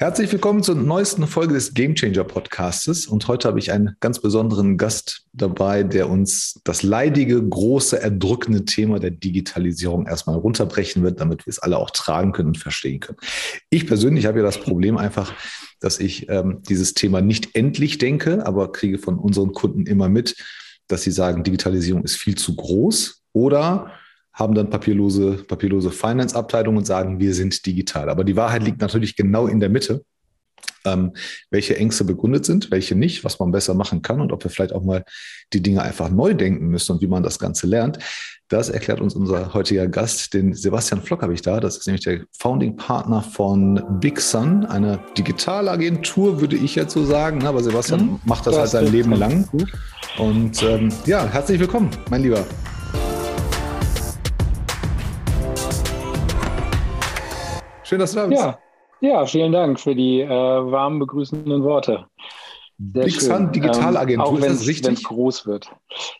Herzlich willkommen zur neuesten Folge des Game Changer Podcastes. Und heute habe ich einen ganz besonderen Gast dabei, der uns das leidige, große, erdrückende Thema der Digitalisierung erstmal runterbrechen wird, damit wir es alle auch tragen können und verstehen können. Ich persönlich habe ja das Problem einfach, dass ich ähm, dieses Thema nicht endlich denke, aber kriege von unseren Kunden immer mit, dass sie sagen, Digitalisierung ist viel zu groß oder haben dann papierlose, papierlose Finance-Abteilungen und sagen, wir sind digital. Aber die Wahrheit liegt natürlich genau in der Mitte. Ähm, welche Ängste begründet sind, welche nicht, was man besser machen kann und ob wir vielleicht auch mal die Dinge einfach neu denken müssen und wie man das Ganze lernt. Das erklärt uns unser heutiger Gast, den Sebastian Flock habe ich da. Das ist nämlich der Founding Partner von Big Sun, einer Digitalagentur, würde ich jetzt so sagen. Aber Sebastian mhm, macht das, das halt sein Leben lang. Und ähm, ja, herzlich willkommen, mein Lieber. Schön, dass du da bist. Ja, ja vielen Dank für die äh, warmen begrüßenden Worte. Sehr Big Sun Digitalagentur, ähm, auch wenn es groß wird.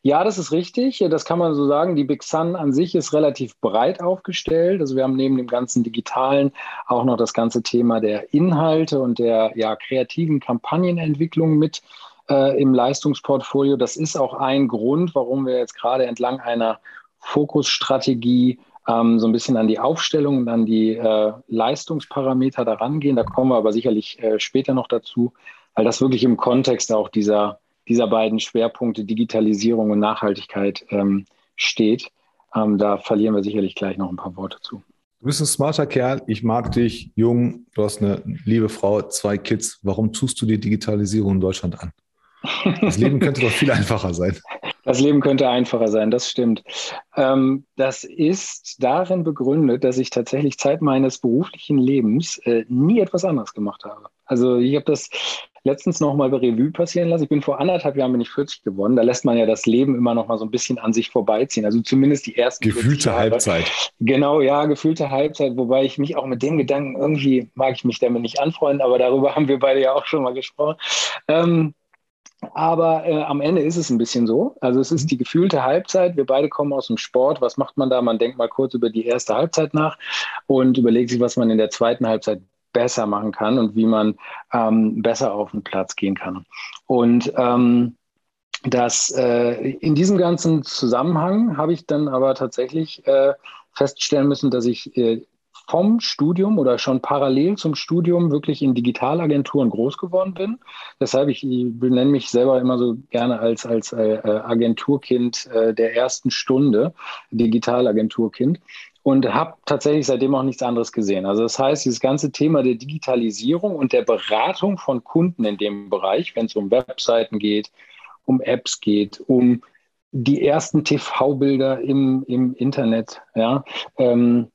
Ja, das ist richtig. Das kann man so sagen. Die Big Sun an sich ist relativ breit aufgestellt. Also wir haben neben dem ganzen Digitalen auch noch das ganze Thema der Inhalte und der ja, kreativen Kampagnenentwicklung mit äh, im Leistungsportfolio. Das ist auch ein Grund, warum wir jetzt gerade entlang einer Fokusstrategie ähm, so ein bisschen an die Aufstellung und an die äh, Leistungsparameter da rangehen. Da kommen wir aber sicherlich äh, später noch dazu, weil das wirklich im Kontext auch dieser, dieser beiden Schwerpunkte Digitalisierung und Nachhaltigkeit ähm, steht. Ähm, da verlieren wir sicherlich gleich noch ein paar Worte zu. Du bist ein smarter Kerl, ich mag dich, jung, du hast eine liebe Frau, zwei Kids. Warum tust du die Digitalisierung in Deutschland an? Das Leben könnte doch viel einfacher sein. Das Leben könnte einfacher sein, das stimmt. Ähm, das ist darin begründet, dass ich tatsächlich Zeit meines beruflichen Lebens äh, nie etwas anderes gemacht habe. Also ich habe das letztens noch mal Revue passieren lassen. Ich bin vor anderthalb Jahren bin ich 40 geworden. Da lässt man ja das Leben immer noch mal so ein bisschen an sich vorbeiziehen. Also zumindest die ersten gefühlte Halbzeit. Genau, ja, gefühlte Halbzeit. Wobei ich mich auch mit dem Gedanken irgendwie mag ich mich damit nicht anfreunden. Aber darüber haben wir beide ja auch schon mal gesprochen. Ähm, aber äh, am Ende ist es ein bisschen so. Also es ist mhm. die gefühlte Halbzeit. Wir beide kommen aus dem Sport. Was macht man da? Man denkt mal kurz über die erste Halbzeit nach und überlegt sich, was man in der zweiten Halbzeit besser machen kann und wie man ähm, besser auf den Platz gehen kann. Und ähm, das, äh, in diesem ganzen Zusammenhang habe ich dann aber tatsächlich äh, feststellen müssen, dass ich äh, vom Studium oder schon parallel zum Studium wirklich in Digitalagenturen groß geworden bin. Deshalb, ich, ich benenne mich selber immer so gerne als, als äh, äh, Agenturkind äh, der ersten Stunde, Digitalagenturkind und habe tatsächlich seitdem auch nichts anderes gesehen. Also das heißt, dieses ganze Thema der Digitalisierung und der Beratung von Kunden in dem Bereich, wenn es um Webseiten geht, um Apps geht, um die ersten TV-Bilder im, im Internet, ja, ähm,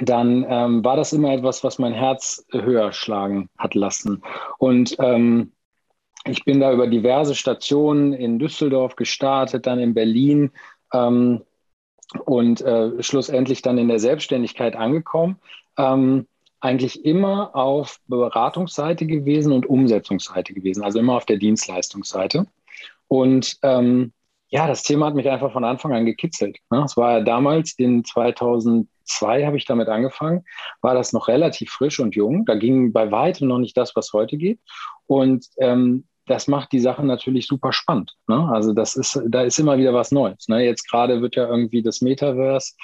dann ähm, war das immer etwas, was mein Herz höher schlagen hat lassen. Und ähm, ich bin da über diverse Stationen in Düsseldorf gestartet, dann in Berlin ähm, und äh, schlussendlich dann in der Selbstständigkeit angekommen. Ähm, eigentlich immer auf Beratungsseite gewesen und Umsetzungsseite gewesen, also immer auf der Dienstleistungsseite. Und ähm, ja, das Thema hat mich einfach von Anfang an gekitzelt. Ne? Es war ja damals in 2000 2002 habe ich damit angefangen, war das noch relativ frisch und jung. Da ging bei weitem noch nicht das, was heute geht. Und ähm, das macht die Sache natürlich super spannend. Ne? Also das ist, da ist immer wieder was Neues. Ne? Jetzt gerade wird ja irgendwie das Metaverse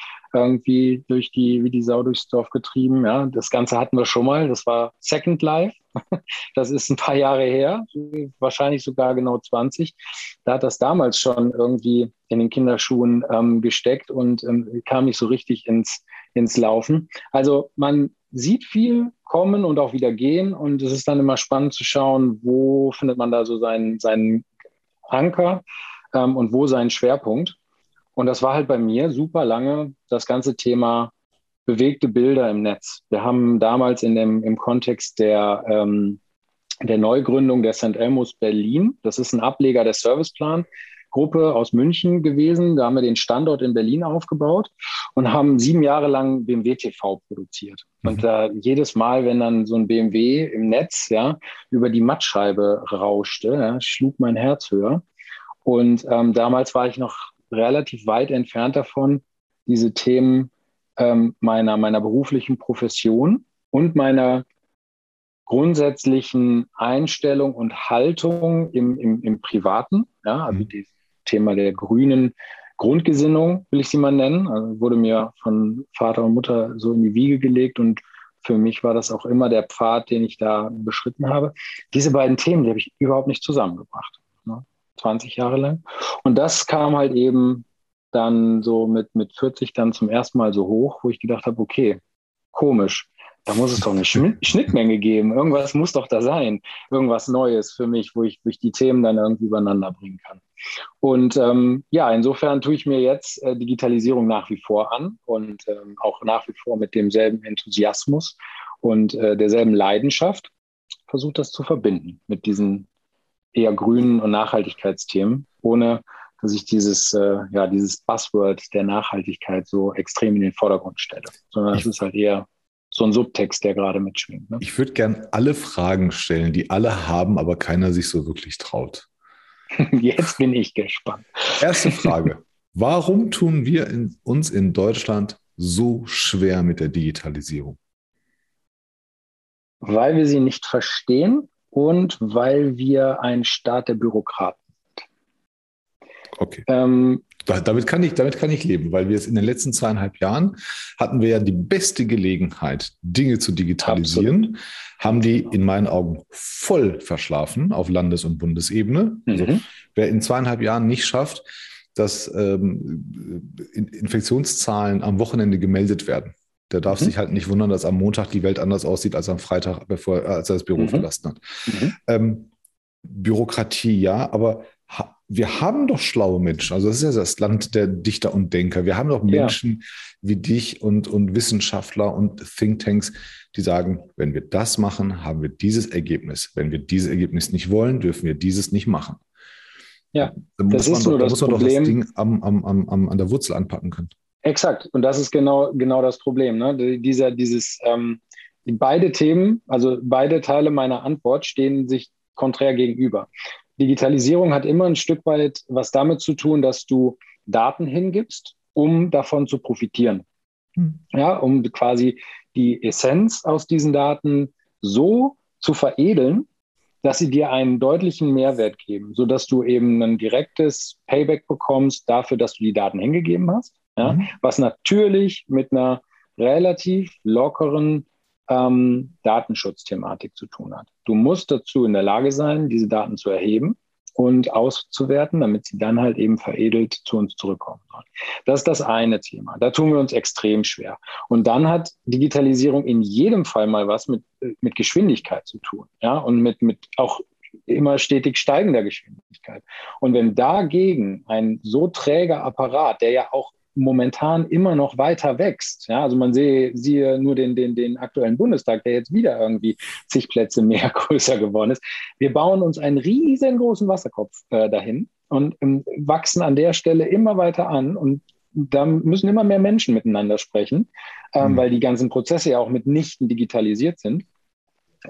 irgendwie durch die, wie die Sau durchs Dorf getrieben. Ja? Das Ganze hatten wir schon mal. Das war Second Life. Das ist ein paar Jahre her, wahrscheinlich sogar genau 20. Da hat das damals schon irgendwie in den Kinderschuhen ähm, gesteckt und ähm, kam nicht so richtig ins, ins Laufen. Also man sieht viel kommen und auch wieder gehen und es ist dann immer spannend zu schauen, wo findet man da so seinen, seinen Anker ähm, und wo seinen Schwerpunkt. Und das war halt bei mir super lange das ganze Thema bewegte Bilder im Netz. Wir haben damals in dem, im Kontext der, ähm, der Neugründung der St. Elmo's Berlin, das ist ein Ableger der Serviceplan, Gruppe aus München gewesen. Da haben wir den Standort in Berlin aufgebaut und haben sieben Jahre lang BMW TV produziert. Mhm. Und äh, jedes Mal, wenn dann so ein BMW im Netz ja, über die Mattscheibe rauschte, ja, schlug mein Herz höher. Und ähm, damals war ich noch relativ weit entfernt davon, diese Themen ähm, meiner, meiner beruflichen Profession und meiner grundsätzlichen Einstellung und Haltung im, im, im Privaten, ja, also mhm. das Thema der grünen Grundgesinnung, will ich sie mal nennen, also wurde mir von Vater und Mutter so in die Wiege gelegt und für mich war das auch immer der Pfad, den ich da beschritten habe. Diese beiden Themen, die habe ich überhaupt nicht zusammengebracht. Ne? 20 Jahre lang. Und das kam halt eben dann so mit, mit 40 dann zum ersten Mal so hoch, wo ich gedacht habe, okay, komisch. Da muss es doch eine Schnittmenge geben. Irgendwas muss doch da sein. Irgendwas Neues für mich, wo ich, wo ich die Themen dann irgendwie übereinander bringen kann. Und ähm, ja, insofern tue ich mir jetzt äh, Digitalisierung nach wie vor an und ähm, auch nach wie vor mit demselben Enthusiasmus und äh, derselben Leidenschaft versuche das zu verbinden mit diesen eher grünen und Nachhaltigkeitsthemen, ohne dass ich dieses, äh, ja, dieses Buzzword der Nachhaltigkeit so extrem in den Vordergrund stelle, sondern es ist halt eher so ein Subtext, der gerade mitschwingt. Ne? Ich würde gern alle Fragen stellen, die alle haben, aber keiner sich so wirklich traut. Jetzt bin ich gespannt. Erste Frage. Warum tun wir in, uns in Deutschland so schwer mit der Digitalisierung? Weil wir sie nicht verstehen und weil wir ein Staat der Bürokraten sind. Okay. Ähm, damit kann, ich, damit kann ich leben, weil wir es in den letzten zweieinhalb Jahren hatten wir ja die beste Gelegenheit, Dinge zu digitalisieren, Absolut. haben die in meinen Augen voll verschlafen auf Landes- und Bundesebene. Also mhm. Also, wer in zweieinhalb Jahren nicht schafft, dass ähm, Infektionszahlen am Wochenende gemeldet werden, der darf mhm. sich halt nicht wundern, dass am Montag die Welt anders aussieht als am Freitag, bevor als er das Büro mhm. verlassen hat. Mhm. Ähm, Bürokratie ja, aber wir haben doch schlaue Menschen. Also das ist ja das Land der Dichter und Denker. Wir haben doch Menschen ja. wie dich und, und Wissenschaftler und Thinktanks, die sagen, wenn wir das machen, haben wir dieses Ergebnis. Wenn wir dieses Ergebnis nicht wollen, dürfen wir dieses nicht machen. Ja, dann das ist nur doch, das muss man Problem. doch das Ding am, am, am, an der Wurzel anpacken können. Exakt. Und das ist genau, genau das Problem. Ne? Dieser, dieses, ähm, beide Themen, also beide Teile meiner Antwort stehen sich konträr gegenüber. Digitalisierung hat immer ein Stück weit was damit zu tun, dass du Daten hingibst, um davon zu profitieren. Hm. Ja, um quasi die Essenz aus diesen Daten so zu veredeln, dass sie dir einen deutlichen Mehrwert geben, sodass du eben ein direktes Payback bekommst dafür, dass du die Daten hingegeben hast. Ja, mhm. Was natürlich mit einer relativ lockeren ähm, Datenschutzthematik zu tun hat. Du musst dazu in der Lage sein, diese Daten zu erheben und auszuwerten, damit sie dann halt eben veredelt zu uns zurückkommen sollen. Das ist das eine Thema. Da tun wir uns extrem schwer. Und dann hat Digitalisierung in jedem Fall mal was mit, mit Geschwindigkeit zu tun. Ja, und mit, mit auch immer stetig steigender Geschwindigkeit. Und wenn dagegen ein so träger Apparat, der ja auch momentan immer noch weiter wächst. Ja, also man sehe, siehe nur den, den, den aktuellen Bundestag, der jetzt wieder irgendwie zig Plätze mehr größer geworden ist. Wir bauen uns einen riesengroßen Wasserkopf äh, dahin und ähm, wachsen an der Stelle immer weiter an und da müssen immer mehr Menschen miteinander sprechen, ähm, mhm. weil die ganzen Prozesse ja auch mitnichten digitalisiert sind.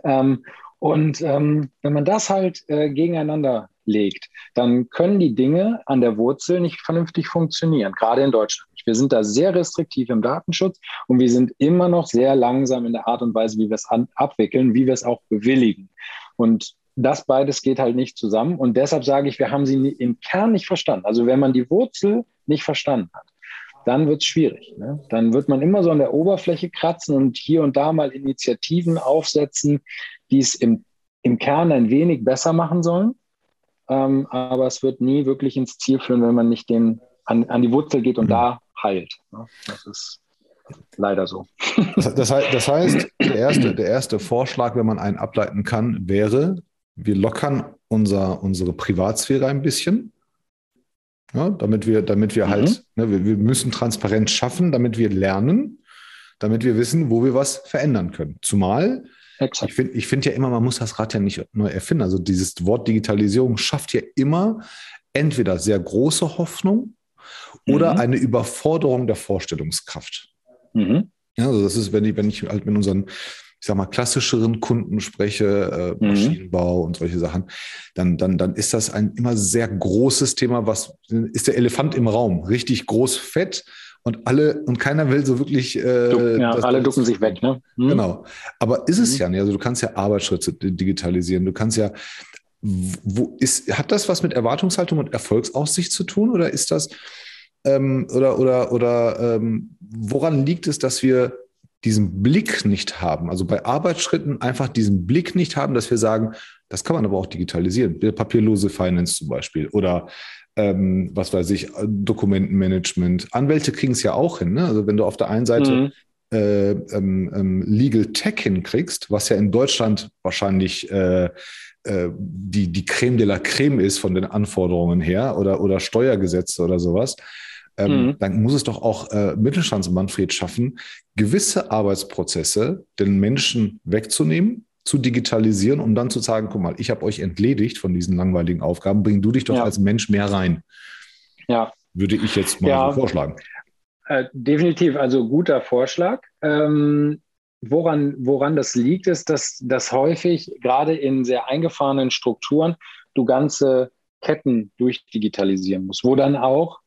Ähm, und ähm, wenn man das halt äh, gegeneinander legt, dann können die Dinge an der Wurzel nicht vernünftig funktionieren, gerade in Deutschland. Wir sind da sehr restriktiv im Datenschutz und wir sind immer noch sehr langsam in der Art und Weise, wie wir es abwickeln, wie wir es auch bewilligen. Und das beides geht halt nicht zusammen. Und deshalb sage ich, wir haben sie im Kern nicht verstanden. Also wenn man die Wurzel nicht verstanden hat, dann wird es schwierig. Ne? Dann wird man immer so an der Oberfläche kratzen und hier und da mal Initiativen aufsetzen, die es im, im Kern ein wenig besser machen sollen. Ähm, aber es wird nie wirklich ins Ziel führen, wenn man nicht den, an, an die Wurzel geht und mhm. da heilt. Ne? Das ist leider so. Das, das, heißt, das heißt der, erste, der erste Vorschlag, wenn man einen ableiten kann, wäre, wir lockern unser, unsere Privatsphäre ein bisschen. Ja, damit wir, damit wir halt, mhm. halt, ne, wir, wir müssen Transparenz schaffen, damit wir lernen, damit wir wissen, wo wir was verändern können. Zumal Exakt. Ich finde ich find ja immer, man muss das Rad ja nicht neu erfinden. Also dieses Wort Digitalisierung schafft ja immer entweder sehr große Hoffnung oder mhm. eine Überforderung der Vorstellungskraft. Mhm. Ja, also das ist, wenn ich, wenn ich halt mit unseren, ich sag mal, klassischeren Kunden spreche, äh, mhm. Maschinenbau und solche Sachen, dann, dann, dann ist das ein immer sehr großes Thema, was ist der Elefant im Raum, richtig groß, fett und alle und keiner will so wirklich. Äh, ja, alle ducken sich weg, ne? Hm. Genau. Aber ist es mhm. ja nicht. Also du kannst ja Arbeitsschritte digitalisieren. Du kannst ja. Wo ist, hat das was mit Erwartungshaltung und Erfolgsaussicht zu tun oder ist das ähm, oder oder oder ähm, woran liegt es, dass wir diesen Blick nicht haben, also bei Arbeitsschritten einfach diesen Blick nicht haben, dass wir sagen, das kann man aber auch digitalisieren, papierlose Finance zum Beispiel oder ähm, was weiß ich, Dokumentenmanagement. Anwälte kriegen es ja auch hin. Ne? Also wenn du auf der einen Seite mhm. äh, ähm, ähm, Legal Tech hinkriegst, was ja in Deutschland wahrscheinlich äh, äh, die, die Creme de la Creme ist von den Anforderungen her oder, oder Steuergesetze oder sowas, ähm, mhm. dann muss es doch auch äh, Mittelstandsmanfred schaffen, gewisse Arbeitsprozesse den Menschen wegzunehmen zu digitalisieren, um dann zu sagen, guck mal, ich habe euch entledigt von diesen langweiligen Aufgaben, bring du dich doch ja. als Mensch mehr rein. Ja. Würde ich jetzt mal ja. so vorschlagen. Äh, definitiv, also guter Vorschlag. Ähm, woran, woran das liegt, ist, dass, dass häufig gerade in sehr eingefahrenen Strukturen du ganze Ketten durchdigitalisieren musst, wo dann auch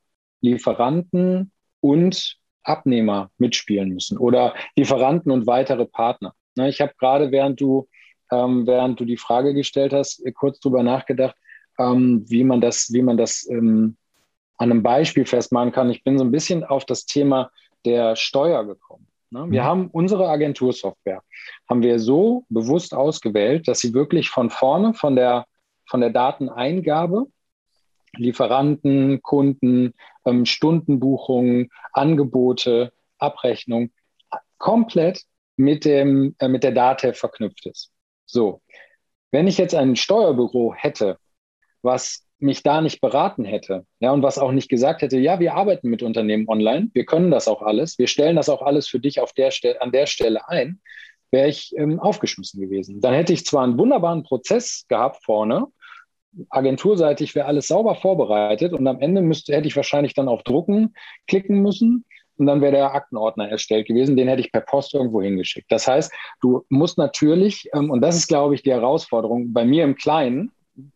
Lieferanten und Abnehmer mitspielen müssen oder Lieferanten und weitere Partner. Ne, ich habe gerade, während du, ähm, während du die Frage gestellt hast, kurz drüber nachgedacht, ähm, wie man das, wie man das ähm, an einem Beispiel festmachen kann. Ich bin so ein bisschen auf das Thema der Steuer gekommen. Ne? Wir mhm. haben unsere Agentursoftware, haben wir so bewusst ausgewählt, dass sie wirklich von vorne, von der, von der Dateneingabe, Lieferanten, Kunden, ähm, Stundenbuchungen, Angebote, Abrechnung, komplett mit, dem, äh, mit der DATEV verknüpft ist. So, wenn ich jetzt ein Steuerbüro hätte, was mich da nicht beraten hätte, ja, und was auch nicht gesagt hätte, ja, wir arbeiten mit Unternehmen online, wir können das auch alles, wir stellen das auch alles für dich auf der Stelle, an der Stelle ein, wäre ich ähm, aufgeschmissen gewesen. Dann hätte ich zwar einen wunderbaren Prozess gehabt vorne, agenturseitig wäre alles sauber vorbereitet und am Ende müsste, hätte ich wahrscheinlich dann auf Drucken klicken müssen und dann wäre der Aktenordner erstellt gewesen. Den hätte ich per Post irgendwo hingeschickt. Das heißt, du musst natürlich, ähm, und das ist, glaube ich, die Herausforderung, bei mir im Kleinen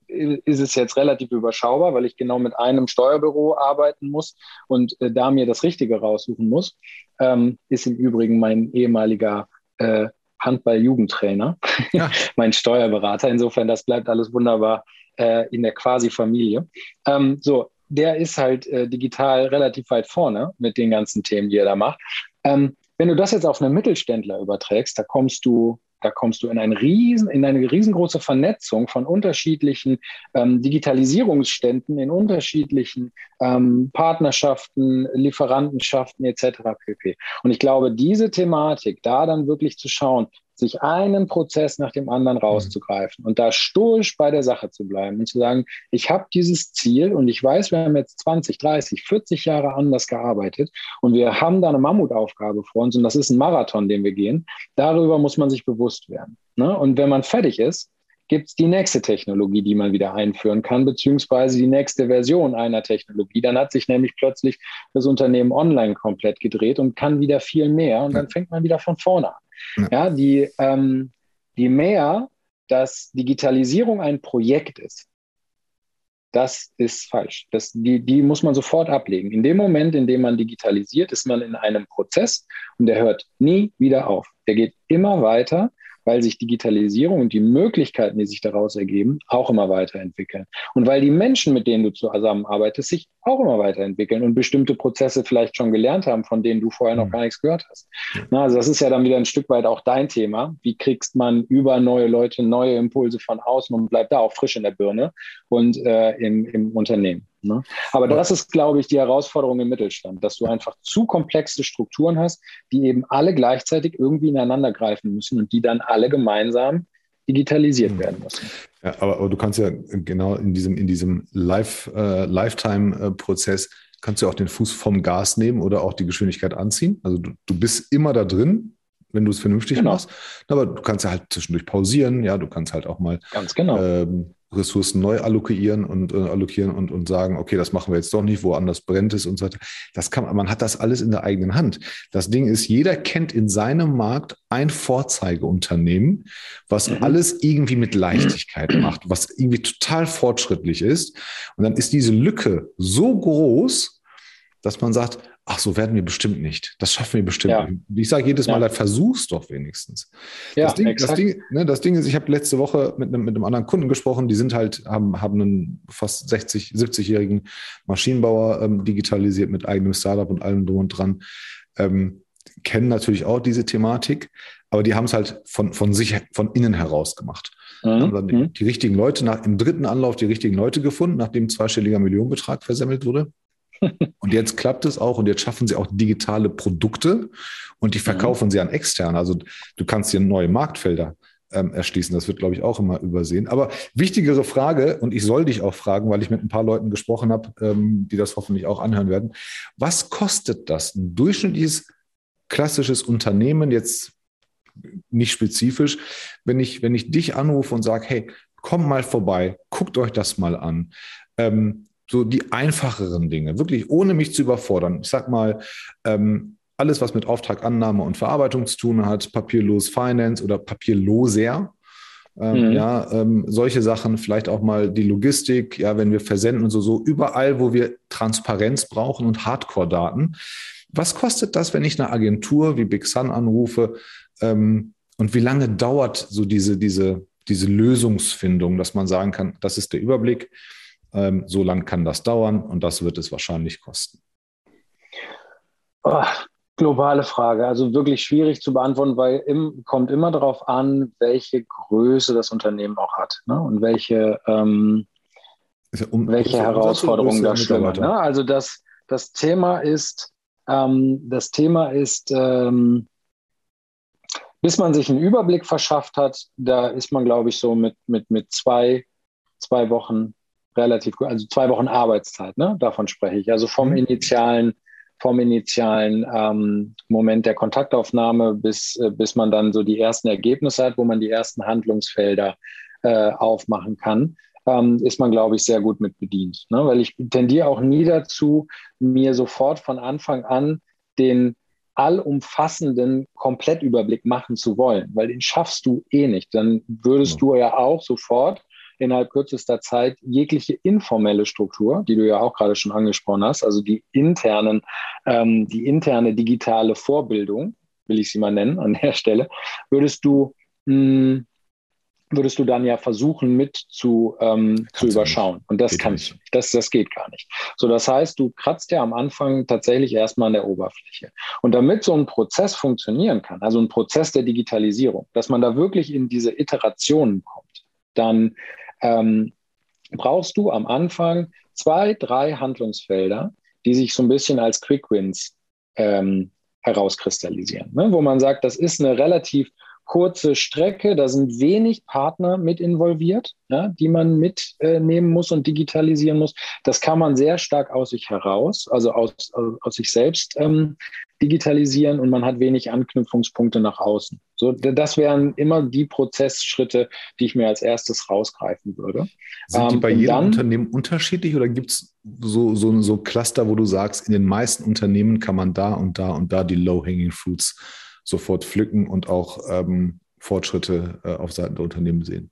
ist es jetzt relativ überschaubar, weil ich genau mit einem Steuerbüro arbeiten muss und äh, da mir das Richtige raussuchen muss, ähm, ist im Übrigen mein ehemaliger äh, Handball-Jugendtrainer, ja. mein Steuerberater. Insofern, das bleibt alles wunderbar äh, in der quasi Familie. Ähm, so, der ist halt äh, digital relativ weit vorne mit den ganzen Themen, die er da macht. Ähm, wenn du das jetzt auf einen Mittelständler überträgst, da kommst du da kommst du in, einen riesen, in eine riesengroße Vernetzung von unterschiedlichen ähm, Digitalisierungsständen, in unterschiedlichen ähm, Partnerschaften, Lieferantenschaften etc. pp. Und ich glaube, diese Thematik, da dann wirklich zu schauen, sich einen Prozess nach dem anderen mhm. rauszugreifen und da stoisch bei der Sache zu bleiben und zu sagen, ich habe dieses Ziel und ich weiß, wir haben jetzt 20, 30, 40 Jahre anders gearbeitet und wir haben da eine Mammutaufgabe vor uns und das ist ein Marathon, den wir gehen. Darüber muss man sich bewusst werden. Ne? Und wenn man fertig ist, gibt es die nächste Technologie, die man wieder einführen kann, beziehungsweise die nächste Version einer Technologie. Dann hat sich nämlich plötzlich das Unternehmen online komplett gedreht und kann wieder viel mehr und dann fängt man wieder von vorne an. Ja, ja die, ähm, die mehr, dass Digitalisierung ein Projekt ist, das ist falsch. Das, die, die muss man sofort ablegen. In dem Moment, in dem man digitalisiert, ist man in einem Prozess und der hört nie wieder auf. Der geht immer weiter weil sich Digitalisierung und die Möglichkeiten, die sich daraus ergeben, auch immer weiterentwickeln. Und weil die Menschen, mit denen du zusammenarbeitest, sich auch immer weiterentwickeln und bestimmte Prozesse vielleicht schon gelernt haben, von denen du vorher noch mhm. gar nichts gehört hast. Na, also das ist ja dann wieder ein Stück weit auch dein Thema. Wie kriegst man über neue Leute neue Impulse von außen und bleibt da auch frisch in der Birne und äh, im, im Unternehmen? Ne? Aber das ist, glaube ich, die Herausforderung im Mittelstand, dass du einfach zu komplexe Strukturen hast, die eben alle gleichzeitig irgendwie ineinander greifen müssen und die dann alle gemeinsam digitalisiert mhm. werden müssen. Ja, aber, aber, du kannst ja genau in diesem, in diesem Life, äh, Lifetime-Prozess kannst du auch den Fuß vom Gas nehmen oder auch die Geschwindigkeit anziehen. Also du, du bist immer da drin, wenn du es vernünftig genau. machst. Aber du kannst ja halt zwischendurch pausieren, ja, du kannst halt auch mal Ganz genau. ähm, Ressourcen neu allokieren und äh, allokieren und, und sagen, okay, das machen wir jetzt doch nicht, woanders brennt es und so weiter. Das kann, man hat das alles in der eigenen Hand. Das Ding ist, jeder kennt in seinem Markt ein Vorzeigeunternehmen, was mhm. alles irgendwie mit Leichtigkeit macht, was irgendwie total fortschrittlich ist. Und dann ist diese Lücke so groß, dass man sagt, ach, so werden wir bestimmt nicht. Das schaffen wir bestimmt ja. nicht. Ich sage jedes Mal, ja. versuch's doch wenigstens. Ja, das, Ding, das, Ding, ne, das Ding ist, ich habe letzte Woche mit einem, mit einem anderen Kunden gesprochen, die sind halt, haben, haben einen fast 60, 70-jährigen Maschinenbauer ähm, digitalisiert mit eigenem Startup und allem drum und dran. Ähm, kennen natürlich auch diese Thematik, aber die haben es halt von, von sich, von innen heraus gemacht. Mhm. Haben dann die, mhm. die, richtigen Leute nach, im dritten Anlauf die richtigen Leute gefunden, nachdem zweistelliger Millionenbetrag versemmelt wurde. Und jetzt klappt es auch und jetzt schaffen sie auch digitale Produkte und die mhm. verkaufen mhm. sie an externe. Also du kannst hier neue Marktfelder ähm, erschließen. Das wird, glaube ich, auch immer übersehen. Aber wichtigere Frage, und ich soll dich auch fragen, weil ich mit ein paar Leuten gesprochen habe, ähm, die das hoffentlich auch anhören werden. Was kostet das, ein durchschnittliches klassisches Unternehmen, jetzt nicht spezifisch, wenn ich, wenn ich dich anrufe und sage, hey, komm mal vorbei, guckt euch das mal an. Ähm, so die einfacheren Dinge, wirklich ohne mich zu überfordern. Ich sag mal, ähm, alles, was mit Auftragannahme und Verarbeitung zu tun hat, papierlos Finance oder papierloser. Ähm, mhm. Ja, ähm, solche Sachen, vielleicht auch mal die Logistik, ja, wenn wir versenden und so, so überall, wo wir Transparenz brauchen und Hardcore-Daten. Was kostet das, wenn ich eine Agentur wie Big Sun anrufe? Ähm, und wie lange dauert so diese, diese, diese Lösungsfindung, dass man sagen kann, das ist der Überblick, ähm, so lang kann das dauern und das wird es wahrscheinlich kosten? Oh, globale Frage, also wirklich schwierig zu beantworten, weil im, kommt immer darauf an, welche Größe das Unternehmen auch hat ne? und welche, ähm, ja um, welche Herausforderungen da schlummern. Ne? Also das, das Thema ist, ähm, das Thema ist, ähm, bis man sich einen Überblick verschafft hat, da ist man, glaube ich, so mit, mit, mit zwei, zwei Wochen relativ gut, also zwei Wochen Arbeitszeit, ne? davon spreche ich. Also vom mhm. initialen, vom initialen ähm, Moment der Kontaktaufnahme bis, äh, bis man dann so die ersten Ergebnisse hat, wo man die ersten Handlungsfelder äh, aufmachen kann, ähm, ist man, glaube ich, sehr gut mit bedient. Ne? Weil ich tendiere auch nie dazu, mir sofort von Anfang an den allumfassenden Komplettüberblick machen zu wollen, weil den schaffst du eh nicht. Dann würdest du ja auch sofort innerhalb kürzester Zeit jegliche informelle Struktur, die du ja auch gerade schon angesprochen hast, also die internen, ähm, die interne digitale Vorbildung, will ich sie mal nennen an der Stelle, würdest du mh, hm, würdest du dann ja versuchen mit zu, ähm, zu überschauen. Und das kannst du nicht. Das, das geht gar nicht. So, das heißt, du kratzt ja am Anfang tatsächlich erstmal an der Oberfläche. Und damit so ein Prozess funktionieren kann, also ein Prozess der Digitalisierung, dass man da wirklich in diese Iterationen kommt, dann ähm, brauchst du am Anfang zwei, drei Handlungsfelder, die sich so ein bisschen als Quick Wins ähm, herauskristallisieren, ne? wo man sagt, das ist eine relativ kurze Strecke, da sind wenig Partner mit involviert, ja, die man mitnehmen äh, muss und digitalisieren muss. Das kann man sehr stark aus sich heraus, also aus, aus, aus sich selbst ähm, digitalisieren und man hat wenig Anknüpfungspunkte nach außen. So, das wären immer die Prozessschritte, die ich mir als erstes rausgreifen würde. Sind die ähm, bei jedem dann, Unternehmen unterschiedlich oder gibt es so, so, so Cluster, wo du sagst, in den meisten Unternehmen kann man da und da und da die Low-Hanging Fruits sofort pflücken und auch ähm, Fortschritte äh, auf Seiten der Unternehmen sehen?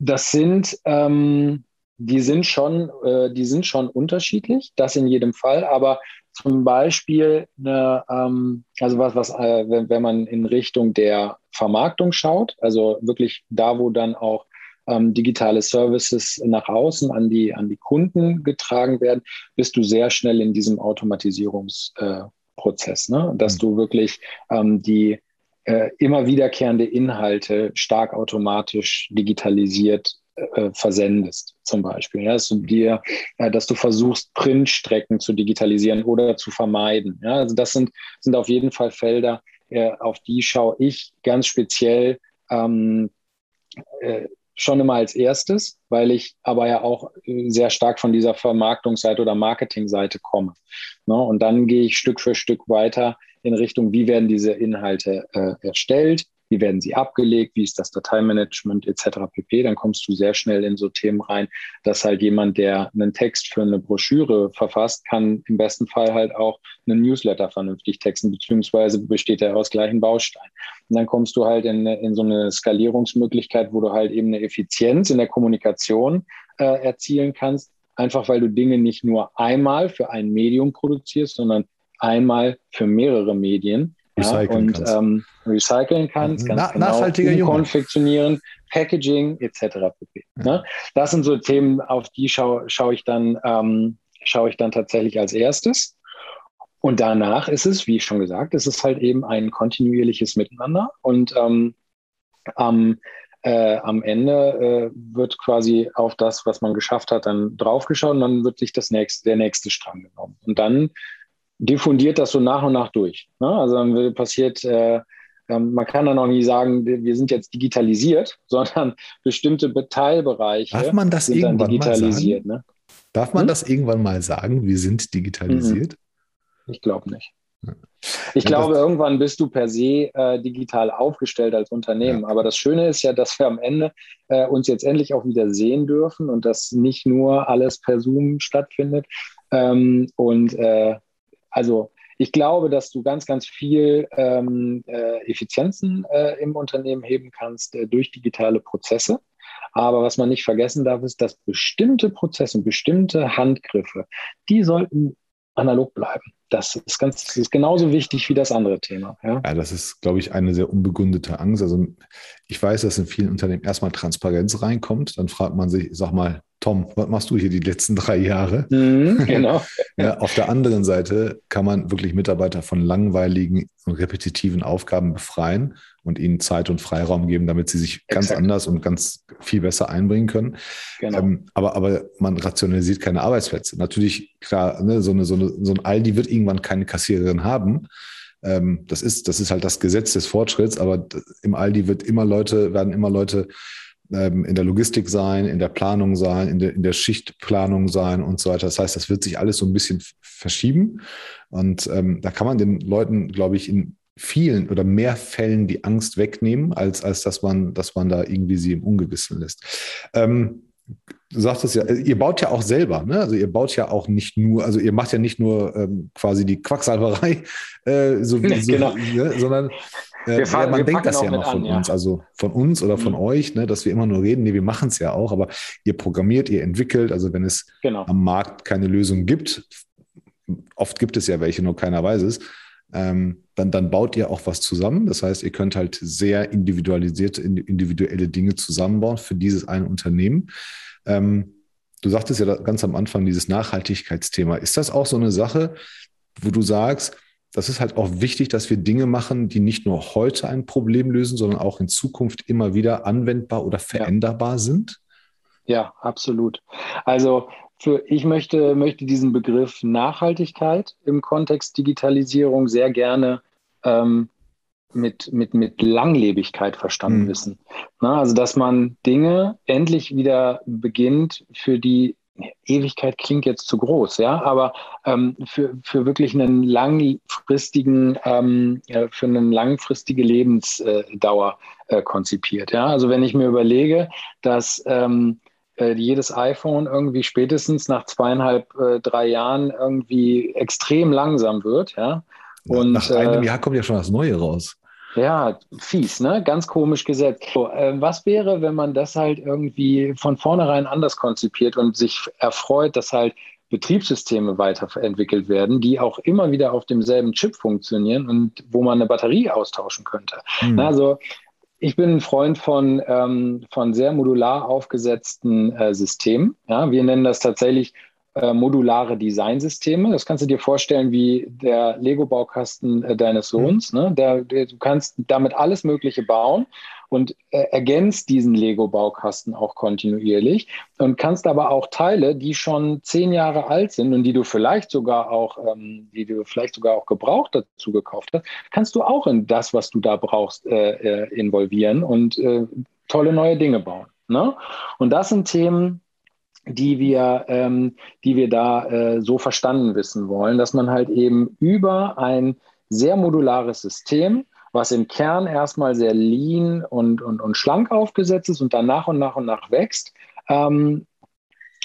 Das sind, ähm, die sind schon, äh, die sind schon unterschiedlich, das in jedem Fall, aber zum Beispiel eine, ähm, also was, was äh, wenn, wenn man in Richtung der Vermarktung schaut, also wirklich da, wo dann auch ähm, digitale Services nach außen an die, an die Kunden getragen werden, bist du sehr schnell in diesem Automatisierungs, äh, ne? dass mhm. du wirklich ähm, die äh, immer wiederkehrende Inhalte stark automatisch digitalisiert äh, versendest, zum Beispiel. Ja? Dass, du dir, äh, dass du versuchst, Printstrecken zu digitalisieren oder zu vermeiden. Ja? Also das sind, sind auf jeden Fall Felder, äh, auf die schaue ich ganz speziell ähm, äh, schon immer als erstes, weil ich aber ja auch äh, sehr stark von dieser Vermarktungsseite oder Marketingseite komme. Ne? Und dann gehe ich Stück für Stück weiter in Richtung, wie werden diese Inhalte äh, erstellt, wie werden sie abgelegt, wie ist das Dateimanagement etc. pp. Dann kommst du sehr schnell in so Themen rein, dass halt jemand, der einen Text für eine Broschüre verfasst, kann im besten Fall halt auch einen Newsletter vernünftig texten, beziehungsweise besteht er aus gleichen Bausteinen. Und dann kommst du halt in, in so eine Skalierungsmöglichkeit, wo du halt eben eine Effizienz in der Kommunikation äh, erzielen kannst, einfach weil du Dinge nicht nur einmal für ein Medium produzierst, sondern einmal für mehrere Medien recyceln ja, und kannst. Ähm, recyceln kannst, ganz Na, genau nachhaltiger konfektionieren, Packaging etc. Ja. Ne? Das sind so Themen, auf die schaue schau ich dann ähm, schaue ich dann tatsächlich als erstes. Und danach ist es, wie ich schon gesagt, es ist halt eben ein kontinuierliches Miteinander und ähm, am, äh, am Ende äh, wird quasi auf das, was man geschafft hat, dann draufgeschaut und dann wird sich das nächste, der nächste Strang genommen. Und dann diffundiert das so nach und nach durch. Ne? Also dann passiert, äh, ähm, man kann dann auch nie sagen, wir sind jetzt digitalisiert, sondern bestimmte Teilbereiche Darf man das sind irgendwann digitalisiert. Mal sagen? Ne? Darf man hm? das irgendwann mal sagen? Wir sind digitalisiert? Ich glaube nicht. Ich ja, glaube, irgendwann bist du per se äh, digital aufgestellt als Unternehmen. Ja. Aber das Schöne ist ja, dass wir am Ende äh, uns jetzt endlich auch wieder sehen dürfen und dass nicht nur alles per Zoom stattfindet. Ähm, und äh, also ich glaube, dass du ganz, ganz viel ähm, äh, Effizienzen äh, im Unternehmen heben kannst äh, durch digitale Prozesse. Aber was man nicht vergessen darf, ist, dass bestimmte Prozesse bestimmte Handgriffe, die sollten analog bleiben. Das ist ganz, das ist genauso wichtig wie das andere Thema. Ja, ja das ist, glaube ich, eine sehr unbegründete Angst. Also ich weiß, dass in vielen Unternehmen erstmal Transparenz reinkommt. Dann fragt man sich, sag mal, Tom, was machst du hier die letzten drei Jahre? Mhm, genau. ja, auf der anderen Seite kann man wirklich Mitarbeiter von langweiligen und repetitiven Aufgaben befreien und ihnen Zeit und Freiraum geben, damit sie sich Exakt. ganz anders und ganz viel besser einbringen können. Genau. Ähm, aber, aber man rationalisiert keine Arbeitsplätze. Natürlich, klar, ne, so, eine, so, eine, so ein Aldi wird irgendwann keine Kassiererin haben. Ähm, das, ist, das ist halt das Gesetz des Fortschritts, aber im Aldi wird immer Leute, werden immer Leute ähm, in der Logistik sein, in der Planung sein, in der, in der Schichtplanung sein und so weiter. Das heißt, das wird sich alles so ein bisschen verschieben. Und ähm, da kann man den Leuten, glaube ich, in vielen oder mehr Fällen die Angst wegnehmen, als, als dass man, dass man da irgendwie sie im Ungewissen lässt. Ähm, du sagtest ja, ihr baut ja auch selber, ne? Also ihr baut ja auch nicht nur, also ihr macht ja nicht nur ähm, quasi die Quacksalberei, äh, so, wie, so, genau. ne? sondern äh, fahren, man denkt das ja immer von an, uns, ja. also von uns oder von mhm. euch, ne, dass wir immer nur reden. Nee, wir machen es ja auch, aber ihr programmiert, ihr entwickelt. Also wenn es genau. am Markt keine Lösung gibt, oft gibt es ja welche, nur keiner weiß es, ähm, dann, dann baut ihr auch was zusammen. Das heißt, ihr könnt halt sehr individualisierte, individuelle Dinge zusammenbauen für dieses eine Unternehmen. Ähm, du sagtest ja ganz am Anfang dieses Nachhaltigkeitsthema. Ist das auch so eine Sache, wo du sagst, das ist halt auch wichtig, dass wir Dinge machen, die nicht nur heute ein Problem lösen, sondern auch in Zukunft immer wieder anwendbar oder veränderbar sind? Ja, absolut. Also für, ich möchte, möchte diesen Begriff Nachhaltigkeit im Kontext Digitalisierung sehr gerne ähm, mit, mit, mit Langlebigkeit verstanden mhm. wissen. Na, also, dass man Dinge endlich wieder beginnt, für die Ewigkeit klingt jetzt zu groß, ja, aber ähm, für, für wirklich einen langfristigen, ähm, für eine langfristige Lebensdauer äh, konzipiert. Ja, also wenn ich mir überlege, dass ähm, äh, jedes iPhone irgendwie spätestens nach zweieinhalb, äh, drei Jahren irgendwie extrem langsam wird, ja. Und, nach einem äh, Jahr kommt ja schon das Neue raus. Ja, fies, ne? Ganz komisch gesetzt. So, äh, was wäre, wenn man das halt irgendwie von vornherein anders konzipiert und sich erfreut, dass halt Betriebssysteme weiterentwickelt werden, die auch immer wieder auf demselben Chip funktionieren und wo man eine Batterie austauschen könnte. Mhm. Also ich bin ein Freund von, ähm, von sehr modular aufgesetzten äh, Systemen. Ja, wir nennen das tatsächlich äh, modulare Designsysteme. Das kannst du dir vorstellen wie der Lego-Baukasten äh, deines mhm. Sohns. Ne? Da, du kannst damit alles Mögliche bauen und äh, ergänzt diesen Lego-Baukasten auch kontinuierlich und kannst aber auch Teile, die schon zehn Jahre alt sind und die du vielleicht sogar auch, ähm, die du vielleicht sogar auch gebraucht dazu gekauft hast, kannst du auch in das, was du da brauchst, äh, äh involvieren und tolle neue Dinge bauen. Ne? Und das sind Themen, die wir, ähm, die wir da äh, so verstanden wissen wollen, dass man halt eben über ein sehr modulares System, was im Kern erstmal sehr lean und, und, und schlank aufgesetzt ist und dann nach und nach und nach wächst ähm,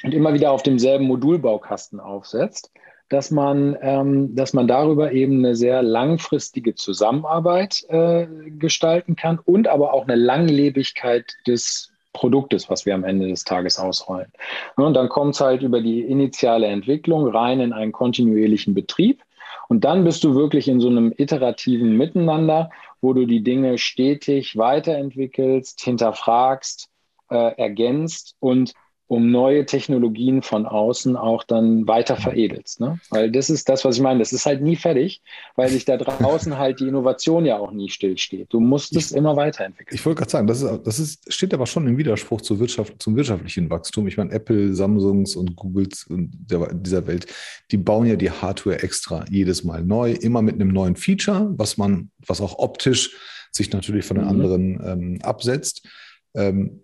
und immer wieder auf demselben Modulbaukasten aufsetzt, dass man, ähm, dass man darüber eben eine sehr langfristige Zusammenarbeit äh, gestalten kann und aber auch eine Langlebigkeit des Produktes, was wir am Ende des Tages ausrollen. Und dann kommt es halt über die initiale Entwicklung rein in einen kontinuierlichen Betrieb. Und dann bist du wirklich in so einem iterativen Miteinander, wo du die Dinge stetig weiterentwickelst, hinterfragst, äh, ergänzt und um neue Technologien von außen auch dann weiter veredelst. Ne? Weil das ist das, was ich meine. Das ist halt nie fertig, weil sich da draußen halt die Innovation ja auch nie stillsteht. Du musst ich, es immer weiterentwickeln. Ich wollte gerade sagen, das, ist, das ist, steht aber schon im Widerspruch zur Wirtschaft, zum wirtschaftlichen Wachstum. Ich meine, Apple, Samsungs und Googles und der, dieser Welt, die bauen ja die Hardware extra jedes Mal neu, immer mit einem neuen Feature, was man, was auch optisch sich natürlich von den mhm. anderen ähm, absetzt. Ähm,